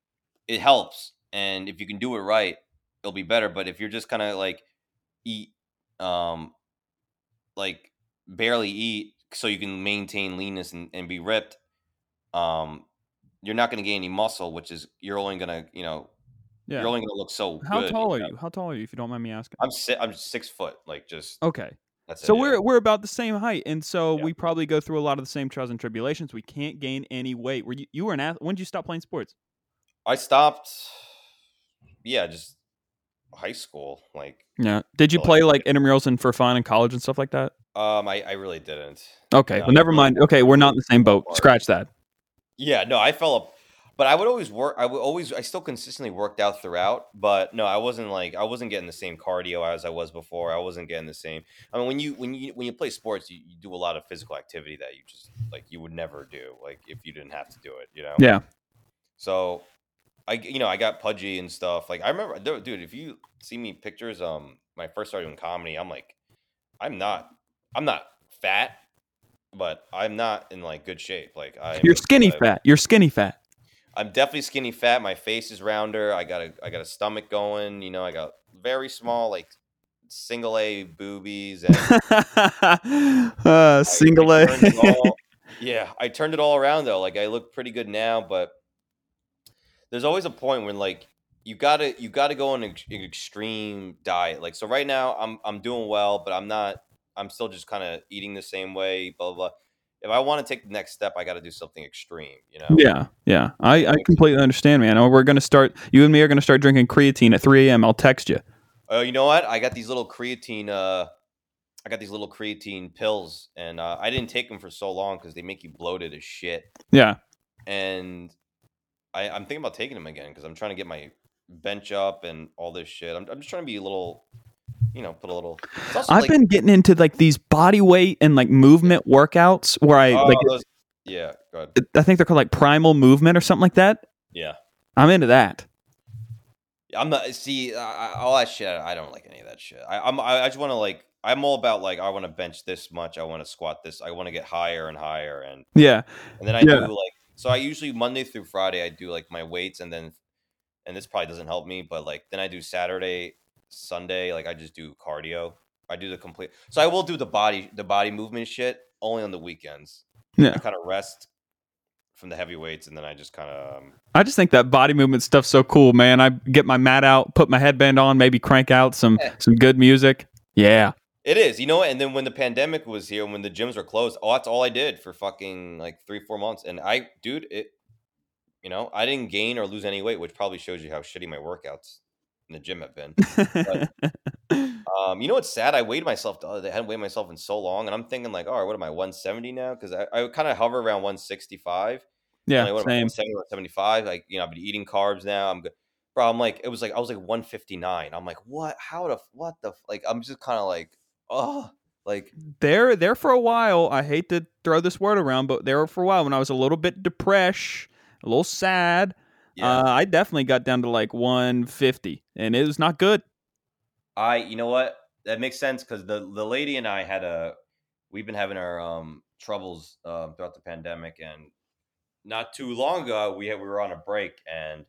it helps, and if you can do it right, it'll be better. But if you're just kind of like eat, um, like barely eat so you can maintain leanness and, and be ripped, um, you're not going to gain any muscle, which is you're only going to you know Yeah. you're only going to look so How good. tall are know? you? How tall are you? If you don't mind me asking. I'm si- I'm six foot, like just Okay. That's So it, we're we're about the same height, and so Yeah. we probably go through a lot of the same trials and tribulations. We can't gain any weight. Were you you were an athlete? When did you stop playing sports? I stopped. Yeah, just high school. Like, Yeah. Did you like, play like intramurals and for fun in college and stuff like that? um, I, I really didn't. Okay. No, well, never mind. Okay, we're not in the same boat. Scratch that. Yeah, no, I fell up, but I would always work. I would always, I still consistently worked out throughout, but no, I wasn't like, I wasn't getting the same cardio as I was before. I wasn't getting the same. I mean, when you when you when you play sports, you, you do a lot of physical activity that you just like you would never do, like if you didn't have to do it, you know. Yeah. So, I you know I got pudgy and stuff. Like I remember, dude, if you see me pictures, um, when I first started doing comedy, I'm like, I'm not, I'm not fat, but I'm not in like good shape. Like I, You're skinny fat. You're skinny fat. I'm definitely skinny fat. My face is rounder. I got a, I got a stomach going. You know, I got very small like single A boobies and uh, single A. all- yeah, I turned it all around though. Like I look pretty good now, but there's always a point when like you gotta you gotta go on an an extreme diet. Like so, right now I'm I'm doing well, but I'm not. I'm still just kind of eating the same way. Blah blah. blah. If I want to take the next step, I got to do something extreme. You know. Yeah, yeah. I, I completely understand, man. We're gonna start. You and me are gonna start drinking creatine at 3 a.m. I'll text you. Oh, you know what? I got these little creatine. Uh, I got these little creatine pills, and uh, I didn't take them for so long because they make you bloated as shit. Yeah. And I, I'm thinking about taking them again because I'm trying to get my bench up and all this shit. I'm, I'm just trying to be a little, you know, put a little. I've like, been getting into like these body weight and like movement workouts where I oh, like. those- yeah, go ahead. I think they're called like primal movement or something like that. Yeah, I'm into that. I'm not. See, I- all that shit. I don't like any of that shit. I, I'm. I, I just want to like. I'm all about like. I want to bench this much. I want to squat this. I want to get higher and higher and. Yeah. And then I Yeah. do like so I usually Monday through Friday I do like my weights and then and this probably doesn't help me, but like then I do Saturday, Sunday, like I just do cardio. I do the complete so I will do the body the body movement shit only on the weekends. Yeah. I kind of rest from the heavy weights and then I just kind of um, I just think that body movement stuff's so cool, man. I get my mat out, put my headband on, maybe crank out some Yeah. some good music. Yeah. it is, you know, and then when the pandemic was here, when the gyms were closed, oh, that's all I did for fucking like three, four months. And I, dude, it, you know, I didn't gain or lose any weight, which probably shows you how shitty my workouts in the gym have been. Um, you know what's sad? I weighed myself the other day. I hadn't weighed myself in so long, and I'm thinking like, all right, what am I, 170 now? Because I, I kind of hover around 165. yeah, like, what am I, same. 170, 175. Like, you know, I've been eating carbs now. I'm good. Bro, I'm like, it was like I was like 159. I'm like, what? How the what the f-" like? I'm just kind of like, oh, like There there for a while, I hate to throw this word around, but there for a while when I was a little bit depressed, a little sad, yeah. uh, I definitely got down to like 150 and it was not good. I, you know what? That makes sense because the the lady and I had a, we've been having our um troubles um throughout the pandemic, and not too long ago we had, we were on a break, and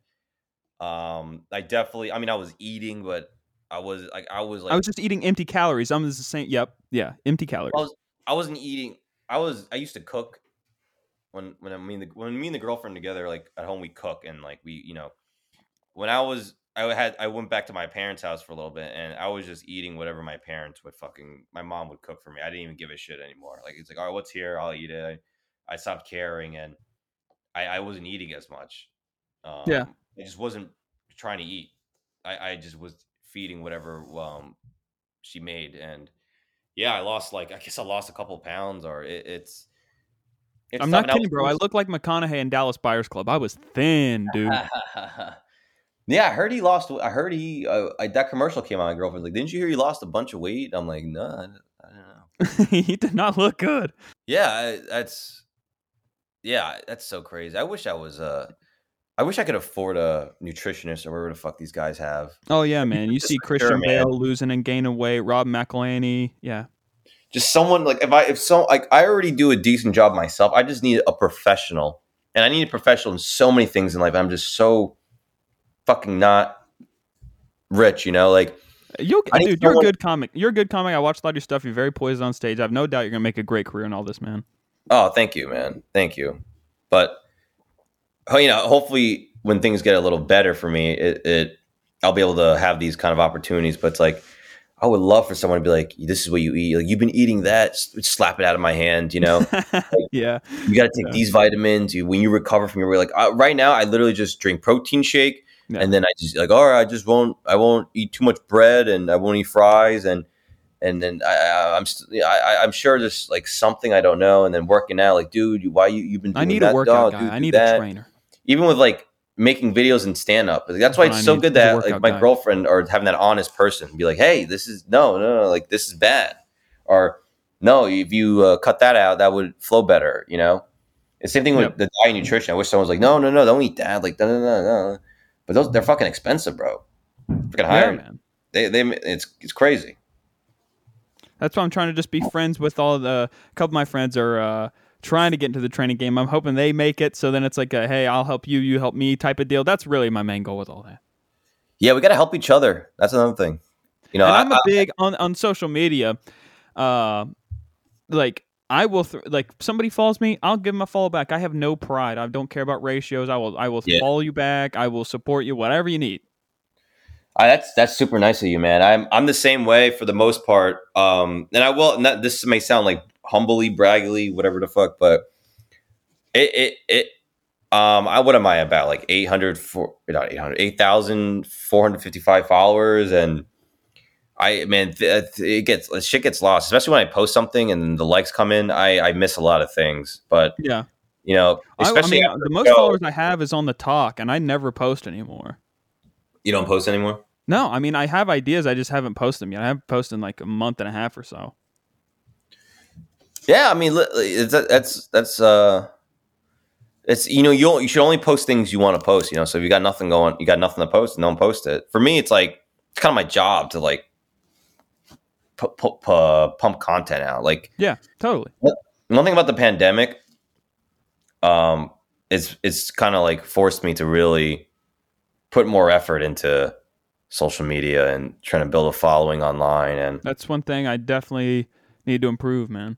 um I definitely, I mean, I was eating, but I was like, I was like, I was just eating empty calories. I'm the same. Yep. Yeah. Empty calories. I was I wasn't eating. I was I used to cook when when I mean the, when me and the girlfriend together, like at home we cook and like we you know when I was I had I went back to my parents' house for a little bit and I was just eating whatever my parents would fucking my mom would cook for me. I didn't even give a shit anymore. Like it's like all right, what's here? I'll eat it. I, I stopped caring and I, I wasn't eating as much. Um, Yeah. I just wasn't trying to eat. I, I just was feeding whatever um she made and yeah, I lost like I guess I lost a couple pounds or it, it's. It's I'm not kidding, bro. I look like McConaughey in Dallas Buyers Club. I was thin, dude. yeah, I heard he lost. I heard he. Uh, I, that commercial came out. My girlfriend's like, "Didn't you hear he lost a bunch of weight?" I'm like, "No, I, don't- I don't know." he did not look good. Yeah, that's. Yeah, that's so crazy. I wish I was. Uh, I wish I could afford a nutritionist or whatever the fuck these guys have. Oh yeah, man. You see sure, Christian man. Bale losing and gaining weight. Rob McElhenney. Yeah. Just someone like if I if so like I already do a decent job myself. I just need a professional, and I need a professional in so many things in life. I'm just so fucking not rich, you know. Like You, I need dude, you're a good comic. You're a good comic. I watched a lot of your stuff. You're very poised on stage. I have no doubt you're gonna make a great career in all this, man. Oh, thank you, man. Thank you. But oh, you know, hopefully when things get a little better for me, it, it I'll be able to have these kind of opportunities. But it's like I would love for someone to be like, "This is what you eat. Like you've been eating that. Slap it out of my hand." You know, yeah. you got to take Yeah. these vitamins. You, when you recover from your weight, like uh, right now, I literally just drink protein shake, Yeah. and then I just like, all right, I just won't. I won't eat too much bread, and I won't eat fries, and and then I, I, I'm st- I, I'm sure there's like something I don't know, and then working out, like, dude, why you you've been? Doing I need a workout guy. dude, I need that. a trainer. Even with like making videos and stand up, that's why it's so good that like my guy. girlfriend or having that honest person be like, hey, this is no, no, no, like this is bad, or no, if you uh, cut that out, that would flow better, you know. The same thing with Yep. the diet and nutrition. I wish someone was like, no, no, no, don't eat that. Like, no, no, no, no. But those they're fucking expensive, bro. Freaking Yeah, man. they, they, it's it's crazy. That's why I'm trying to just be friends with all the. A couple of my friends are uh, trying to get into the training game. I'm hoping they make it. So then it's like, a, hey, I'll help you, you help me type of deal. That's really my main goal with all that. Yeah, we got to help each other. That's another thing. You know, and I, I'm a big on on social media. Uh, like I will th- like somebody follows me, I'll give them a follow back. I have no pride. I don't care about ratios. I will I will Yeah. follow you back. I will support you. Whatever you need. I, that's that's super nice of you, man. I'm I'm the same way for the most part. Um, and I will. Not, this may sound like humbly, braggily, whatever the fuck, but it it it. Um, I what am I about? Like 800 for not 800, 8,455 followers, and I man, th- it gets shit gets lost, especially when I post something and the likes come in. I I miss a lot of things, but Yeah. you know, I, I especially mean, the most show, followers I have is on TikTok, and I never post anymore. you don't post anymore. No, I mean I have ideas. I just haven't posted them yet. I haven't posted in like a month and a half or so. Yeah, I mean, that's that's uh, it's you know you you should only post things you want to post. You know, so if you got nothing going, you got nothing to post, don't post it. For me, it's like it's kind of my job to like pu- pu- pu- pump content out. Like Yeah, totally. one thing about the pandemic, um, it's it's kind of like forced me to really put more effort into social media and trying to build a following online and That's one thing I definitely need to improve, man.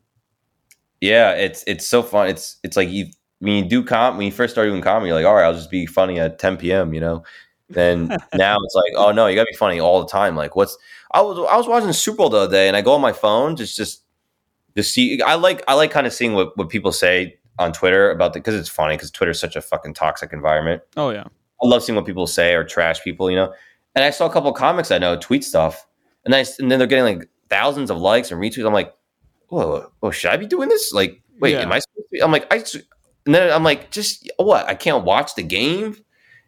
Yeah, it's it's so fun. It's it's like you when you do com when you first start doing comedy, you're like, all right, I'll just be funny at 10 p.m. You know. Then now it's like, oh no, you gotta be funny all the time. Like, what's I was I was watching Super Bowl the other day, and I go on my phone just just just see. I like I like kind of seeing what what people say on Twitter about the because it's funny because Twitter's such a fucking toxic environment. Oh yeah. I love seeing what people say or trash people, you know. And I saw a couple of comics I know tweet stuff, and I and then they're getting like thousands of likes and retweets. I'm like, whoa, whoa should I be doing this? Like, wait, Yeah. am I? Supposed to be? I'm like, I, And then I'm like, just what? I can't watch the game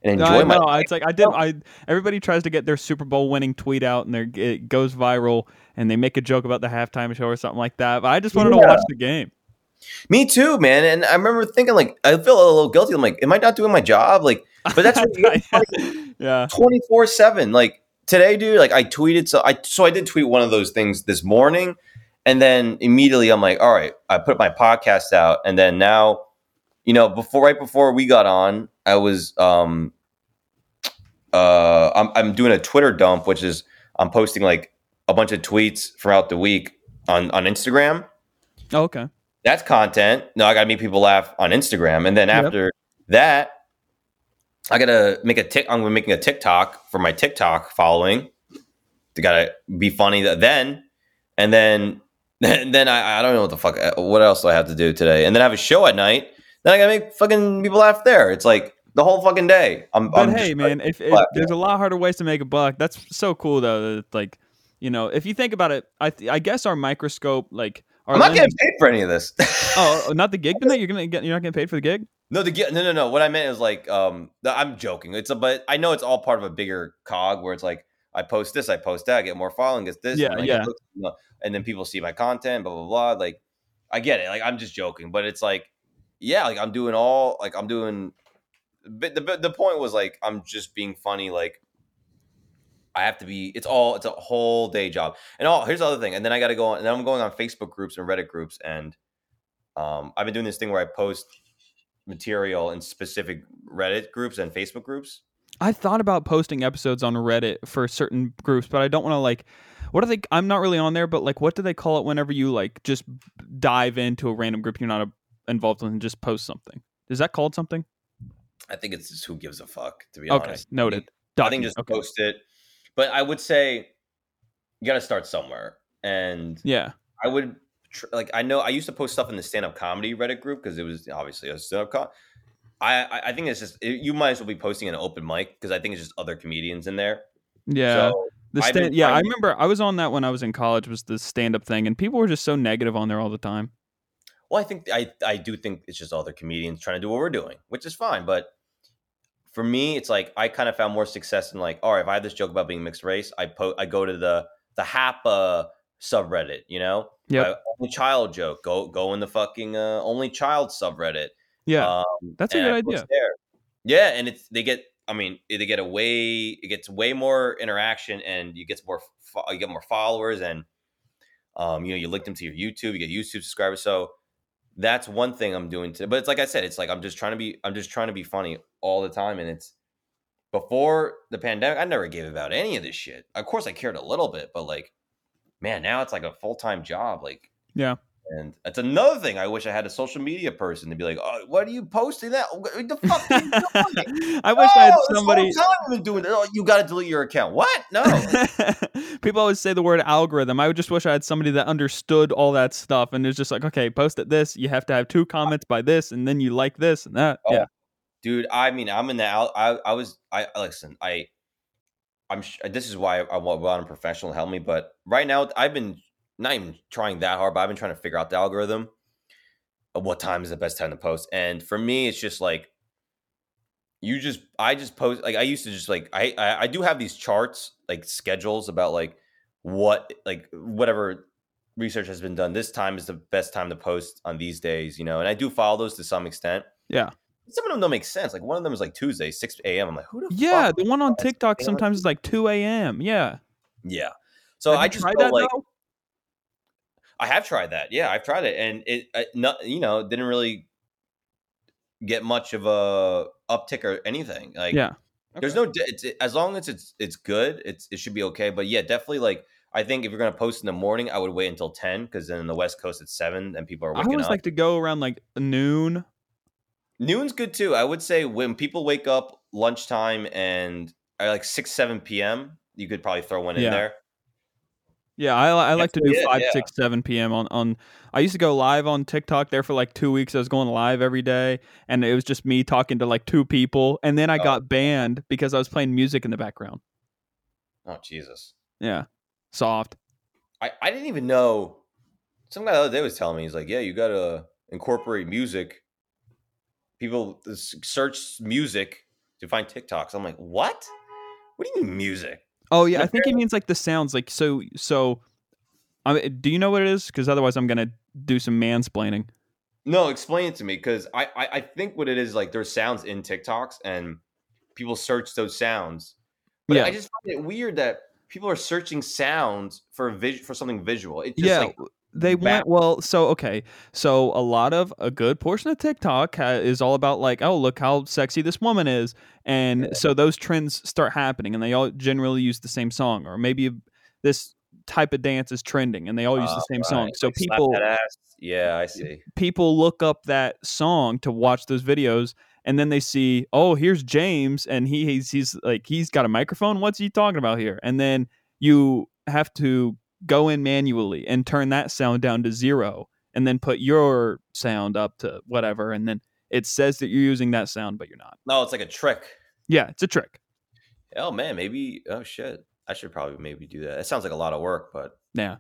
and enjoy I my. know. It's like I did. I everybody tries to get their Super Bowl winning tweet out, and it goes viral, and they make a joke about the halftime show or something like that. But I just wanted to watch the game. Me too, man. And I remember thinking, like, I feel a little guilty. I'm like, am I not doing my job? Like, but that's what you yeah. 24 7 like today dude like i tweeted so i so i did tweet one of those things this morning and then immediately i'm like all right i put my podcast out and then now you know before right before we got on i was um uh i'm, I'm doing a twitter dump which is i'm posting like a bunch of tweets throughout the week on on instagram Oh, okay. That's content. No, I gotta make people laugh on Instagram, and then Yep. after that, I gotta make a tick. I'm making a TikTok for my TikTok following. They gotta be funny then, and then then, then I, I don't know what the fuck. uh, What else do I have to do today? And then I have a show at night. Then I gotta make fucking people laugh there. It's like the whole fucking day. I'm. But I'm hey, just, man, if, if there's a lot harder ways to make a buck, that's so cool though. That, like, you know, if you think about it, I th- I guess our microscope, like, our I'm not lens- getting paid for any of this. oh, not the gig tonight. You're gonna get. You're not getting paid for the gig. No, the no, no, no. What I meant is like, um, I'm joking. It's a, but I know it's all part of a bigger cog where it's like, I post this, I post that, I get more following, gets this, Yeah, like, yeah. it looks- you know, and then people see my content, blah blah blah. Like, I get it. Like, I'm just joking, but it's like, yeah, like I'm doing all, like I'm doing. But the the point was like, I'm just being funny. Like, I have to be. It's all. It's a whole day job. And all here's the other thing. And then I got to go on. And then I'm going on Facebook groups and Reddit groups, and um, I've been doing this thing where I post material in specific Reddit groups and Facebook groups. I thought about posting episodes on Reddit for certain groups, but I don't want to like. What do they? I'm not really on there, but like, what do they call it whenever you like just dive into a random group you're not uh, involved in and just post something? Is that called something? I think it's just who gives a fuck, to be Okay, honest. noted. I think Document, just okay. post it. But I would say you got to start somewhere. And Yeah, I would tr- like I know I used to post stuff in the stand up comedy Reddit group because it was obviously a stand up com. I I think it's just it, you might as well be posting an open mic because I think it's just other comedians in there. yeah. So the been stand, yeah, I remember I was on that when I was in college. Was the stand up thing, and people were just so negative on there all the time. Well, I think I I do think it's just other comedians trying to do what we're doing, which is fine. But for me, it's like I kind of found more success in like, all right, if I have this joke about being mixed race, I po- I go to the the HAPA subreddit, you know, yeah, only child joke, go go in the fucking uh, only child subreddit. Yeah, um, that's a good idea. There, yeah, and it's they get. I mean, they get a way. It gets way more interaction, and you get more. You get more followers, and um, you know, you link them to your YouTube. You get YouTube subscribers. So that's one thing I'm doing today. But it's like I said, it's like I'm just trying to be. I'm just trying to be funny all the time, and it's before the pandemic. I never gave about any of this shit. Of course, I cared a little bit, but like, man, now it's like a full time job. Like, Yeah. And that's another thing. I wish I had a social media person to be like, "Oh, what are you posting that? What the fuck are you doing?" I wish I had this somebody. whole time I've been doing that. Oh, you got to delete your account. What? No. People always say the word algorithm. I would just wish I had somebody that understood all that stuff and it's just like, okay, post at this. You have to have two comments by this, and then you like this and that. Oh, yeah, dude i mean i'm in the out i, I was i listen i i'm sh- this is why i want, want a professional to help me but right now i've been not even trying that hard but i've been trying to figure out the algorithm of what time is the best time to post and for me it's just like you just i just post like i used to just like i i, I do have these charts like schedules about like what like whatever research has been done this time is the best time to post on these days you know and i do follow those to some extent yeah, some of them don't make sense. Like one of them is like Tuesday, 6 a.m. I'm like, who the yeah. The one on TikTok sometimes is like two a.m. Yeah. Yeah. So I just tried that like though? I have tried that. Yeah, I've tried it, and it, uh, not, you know, didn't really get much of a uptick or anything. Like, Yeah. there's no, it's, as long as it's it's good, it's it should be okay. But yeah, definitely like. I think if you're gonna post in the morning, I would wait until ten because then in the West Coast it's seven and people are I always up. like to go around like noon. Noon's good too. I would say when people wake up lunchtime and like six seven p.m. You could probably throw one in there. Yeah, I, I like to do it, five, yeah. six, seven p.m. on on. I used to go live on TikTok there for like two weeks. I was going live every day, and it was just me talking to like two people. And then I Oh. got banned because I was playing music in the background. Oh Jesus! Yeah, soft. I, I didn't even know. Some guy the other day was telling me he's like, yeah, you gotta incorporate music. People search music to find TikToks. I'm like, what? What do you mean music? Oh yeah, I think he means like the sounds. Like so, so. I mean, do you know what it is? Because otherwise, I'm gonna do some mansplaining. No, explain it to me because I, I I think what it is like there's sounds in TikToks and people search those sounds. But Yeah. I just find it weird that people are searching sounds for a vis- for something visual. It just yeah, like they want well. So okay, so a lot of a good portion of TikTok ha- is all about like, oh, look how sexy this woman is, and so those trends start happening, and they all generally use the same song, or maybe this type of dance is trending, and they all use the Uh, same right. song. So Like, people. Yeah, I see. people look up that song to watch those videos and then they see oh here's james and he, he's he's like he's got a microphone what's he talking about here and then you have to go in manually and turn that sound down to zero and then put your sound up to whatever and then it says that you're using that sound but you're not No, it's like a trick. yeah it's a trick Oh man, maybe. Oh shit, I should probably maybe do that. It sounds like a lot of work, but yeah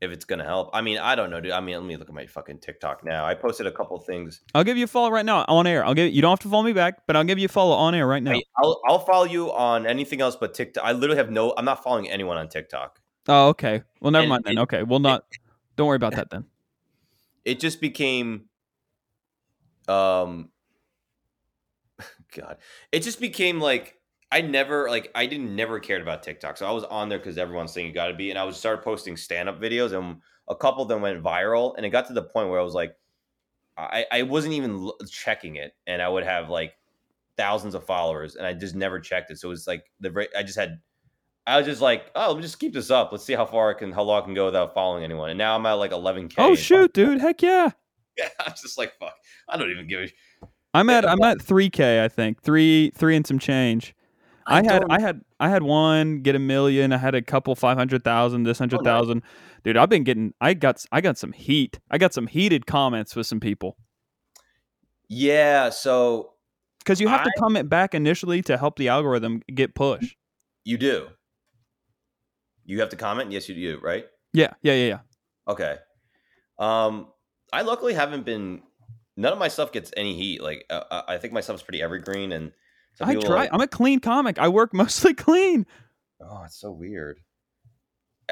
if it's gonna help, I mean, I don't know, dude. I mean, let me look at my fucking TikTok now. I posted a couple things. i'll give you a follow right now on air i'll give you don't have to follow me back but i'll give you a follow on air right now I, I'll I'll follow you on anything else but TikTok. I literally have no. I'm not following anyone on TikTok. Oh okay. Well never And mind then. it- okay. Well not don't worry about that then. It just became, um, God, it just became like I never like I didn't never cared about TikTok, so I was on there because everyone's saying you got to be, and I would start posting stand up videos, and a couple of them went viral, and it got to the point where I was like, I I wasn't even l- checking it, and I would have like thousands of followers, and I just never checked it, so it was like the I just had. I was just like, oh, let me just keep this up. Let's see how far I can, how long I can go without following anyone. And now I'm at like 11k. oh and shoot dude heck yeah yeah, I'm just like, fuck. I don't even give a. I'm at I'm at three K I think three three and some change. I, had I had I had one get a million. I had a couple five hundred thousand, this oh, hundred thousand. Dude, I've been getting I got I got some heat. I got some heated comments with some people Yeah, so because you have to comment back initially to help the algorithm get push. you do. You have to comment. Yes, you do. Right. Yeah, yeah, yeah, yeah. Okay. Um, I luckily haven't been. None of my stuff gets any heat. Like, uh, uh, I think my stuff's pretty evergreen, and I try. like- I'm a clean comic. I work mostly clean. oh, it's so weird.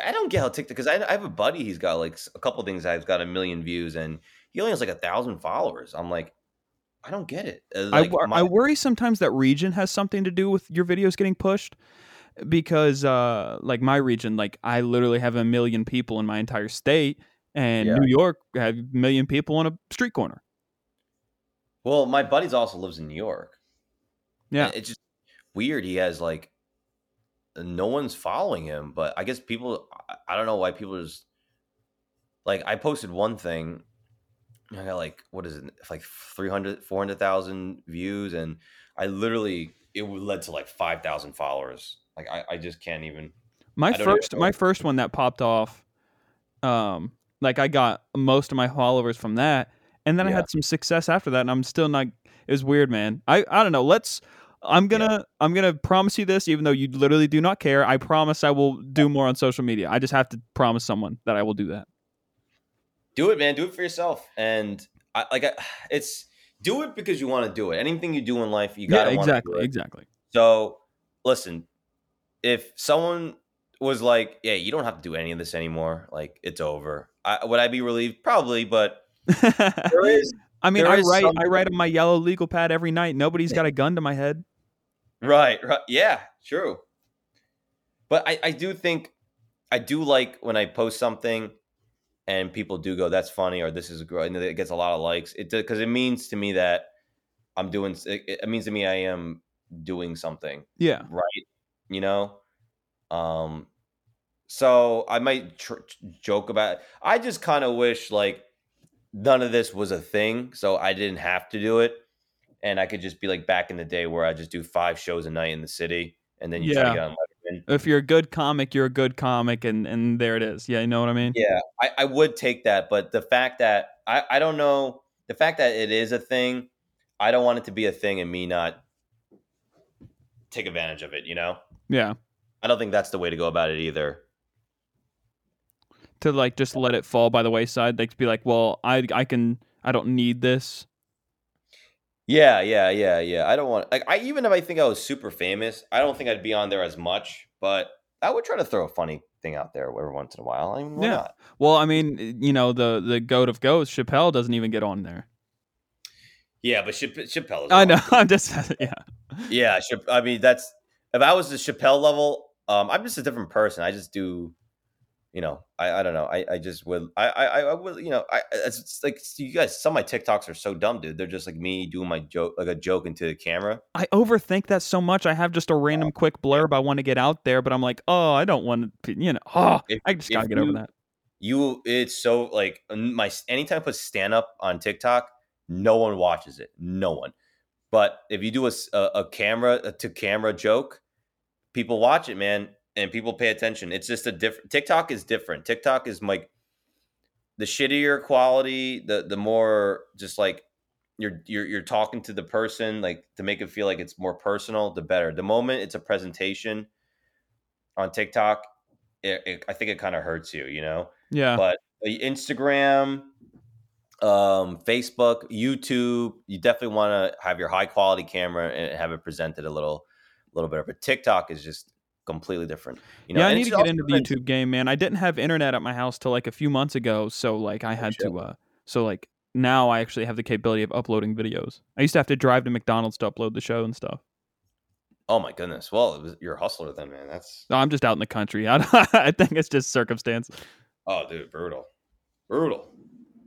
I don't get how TikTok because I, I have a buddy. He's got like a couple things. I've got a million views, and he only has like a thousand followers. I'm like, I don't get it. Uh, I, Like, wor- my- I worry sometimes that region has something to do with your videos getting pushed because uh like my region like I literally have a million people in my entire state and Yeah. New York have a million people on a street corner. well, my buddy's also lives in New York. Yeah. It's just weird. He has like no one's following him, but I guess people I- I don't know why people just like I posted one thing I got like what is it like 300 400,000 views and I literally it led to like 5,000 followers. Like I, I just can't even My I don't even first my first one that popped off um like I got most of my followers from that and then I had some success after that and I'm still not it was weird man. I I don't know. Let's I'm gonna I'm gonna promise you this, even though you literally do not care. I promise I will do more on social media. I just have to promise someone that I will do that. do it, man. Do it for yourself. And I like I, it's do it because you want to do it. Anything you do in life, you got to exactly, Do it. Exactly, exactly. So, listen, if someone was like, "Yeah, you don't have to do any of this anymore. Like, it's over," I, would I be relieved? Probably, but there is I mean, I write some- I write on my yellow legal pad every night. Nobody's got a gun to my head. right, right, yeah, true. But I, I do think I do like when I post something and people do go, "That's funny," or "This is great," and it gets a lot of likes. It because it means to me that I'm doing. It, it means to me I am doing something. Yeah. right you know um so i might tr- joke about i just kind of wish like none of this was a thing so i didn't have to do it and i could just be like back in the day where i just do five shows a night in the city and then you try Yeah. to get on Letterman. If you're a good comic, you're a good comic, and and there it is. Yeah, you know what I mean. yeah I, I would take that but the fact that I, I don't know the fact that it is a thing i don't want it to be a thing and me not take advantage of it you know Yeah. i don't think that's the way to go about it either To like just let it fall by the wayside. Like to be like, well, I I can I don't need this. Yeah, yeah, yeah, yeah. I don't want like I even if I think I was super famous, I don't think I'd be on there as much, but I would try to throw a funny thing out there every once in a while. I mean, why Yeah. not? Well, I mean, you know, the the goat of goats, Chappelle doesn't even get on there. Yeah, but Chapp- Chappelle. Is I know. I'm just yeah. Yeah, I mean that's if I was the Chappelle level, um, I'm just a different person. I just do you know, I, I don't know. I, I just would I, I I would you know I it's, it's like you guys. Some of my TikToks are so dumb, dude. They're just like me doing my joke like a joke into the camera. I overthink that so much. I have just a random quick blurb I want to get out there, but I'm like, oh, I don't want to, you know, oh, If- I just gotta get over that. You it's so like my anytime I put stand up on TikTok, no one watches it. No one. But if you do a a camera a to camera joke, people watch it, man, and people pay attention. It's just a different TikTok is different. TikTok is like the shittier quality, the the more just like you're you're you're talking to the person like to make it feel like it's more personal, the better. The moment it's a presentation on TikTok, it, it, I think it kind of hurts you, you know Yeah, but Instagram, um, Facebook, YouTube, you definitely want to have your high quality camera and have it presented a little, little better. But TikTok is just completely different. You know, yeah, I and need to get into the YouTube game, man. I didn't have internet at my house till like a few months ago, so like I had shit. to, uh, so like now I actually have the capability of uploading videos. I used to have to drive to McDonald's to upload the show and stuff. Oh my goodness! Well, it was, you're a hustler then, man. That's No, I'm just out in the country. I, I think it's just circumstance. oh, dude, brutal, brutal.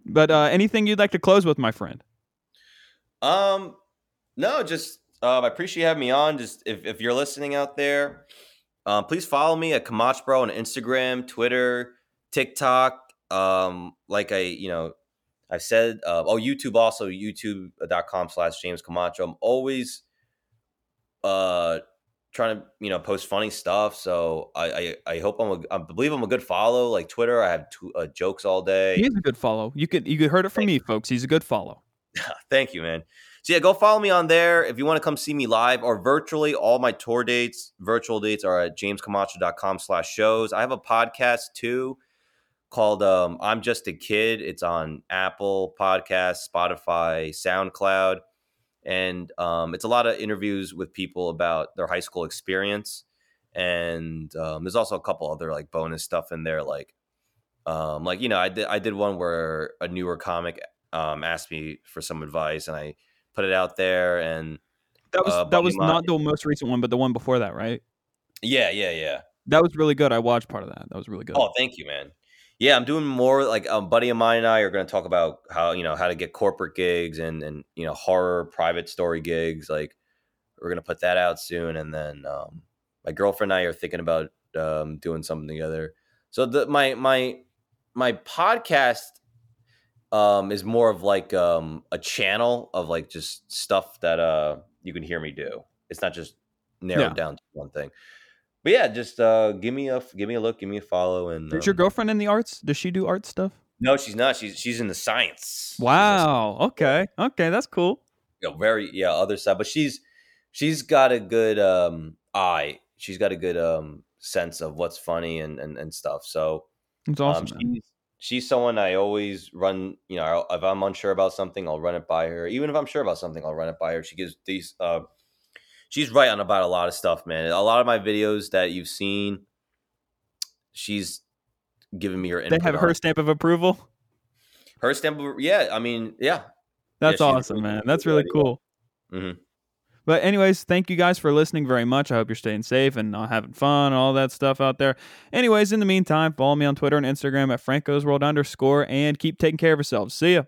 But uh, anything you'd like to close with, my friend? Um, no, just um, I appreciate you having me on. Just if, if you're listening out there, um, please follow me at Kamach Bro on Instagram, Twitter, TikTok. Um, like I, you know, I've said, uh, oh, YouTube also, youtube.com slash James Camacho. I'm always uh trying to, you know, post funny stuff. So I, I, I hope I'm a, I believe I'm a good follow. Like Twitter, I have uh, jokes all day. He's a good follow. You could you could heard it from me, folks. He's a good follow. Thank you, man. So yeah, go follow me on there if you want to come see me live or virtually. All my tour dates, virtual dates are at jamescamacho.com slash shows. I have a podcast too called um, I'm Just a Kid. It's on Apple Podcasts, Spotify, SoundCloud. And um, it's a lot of interviews with people about their high school experience. And um, there's also a couple other like bonus stuff in there, like um, like you know, I did I did one where a newer comic um, asked me for some advice, and I put it out there. And That was Uh, that was not the most recent one, but the one before that, right? yeah, yeah, yeah. That was really good. I watched part of that. That was really good. Oh, thank you, man. Yeah, I'm doing more like a buddy of mine and I are going to talk about how you know how to get corporate gigs and and you know horror private story gigs. Like we're going to put that out soon, and then um, my girlfriend and I are thinking about um, doing something together. So the my my my podcast um, is more of like um, a channel of like just stuff that uh, you can hear me do. It's not just narrowed down to one thing. But yeah, just uh, give me a give me a look, give me a follow, and Is your um, girlfriend in the arts? Does she do art stuff? no, she's not. She's she's in the science. Wow. Okay. Okay, that's cool. Yeah, very yeah other side, but she's she's got a good um eye. She's got a good um sense of what's funny and and, and stuff. So It's awesome. um, she's she's someone I always run. You know, if I'm unsure about something, I'll run it by her. Even if I'm sure about something, I'll run it by her. She gives these. Uh, she's right on about a lot of stuff, man. A lot of my videos that you've seen, she's giving me her. They have on. her stamp of approval. her stamp. of- Yeah, I mean, yeah, That's she's awesome, man. That's really cool. Mhm. But anyways, thank you guys for listening very much. I hope you're staying safe and having fun, and all that stuff out there. Anyways, in the meantime, follow me on Twitter and Instagram at Franco's World underscore and keep taking care of yourselves. See ya.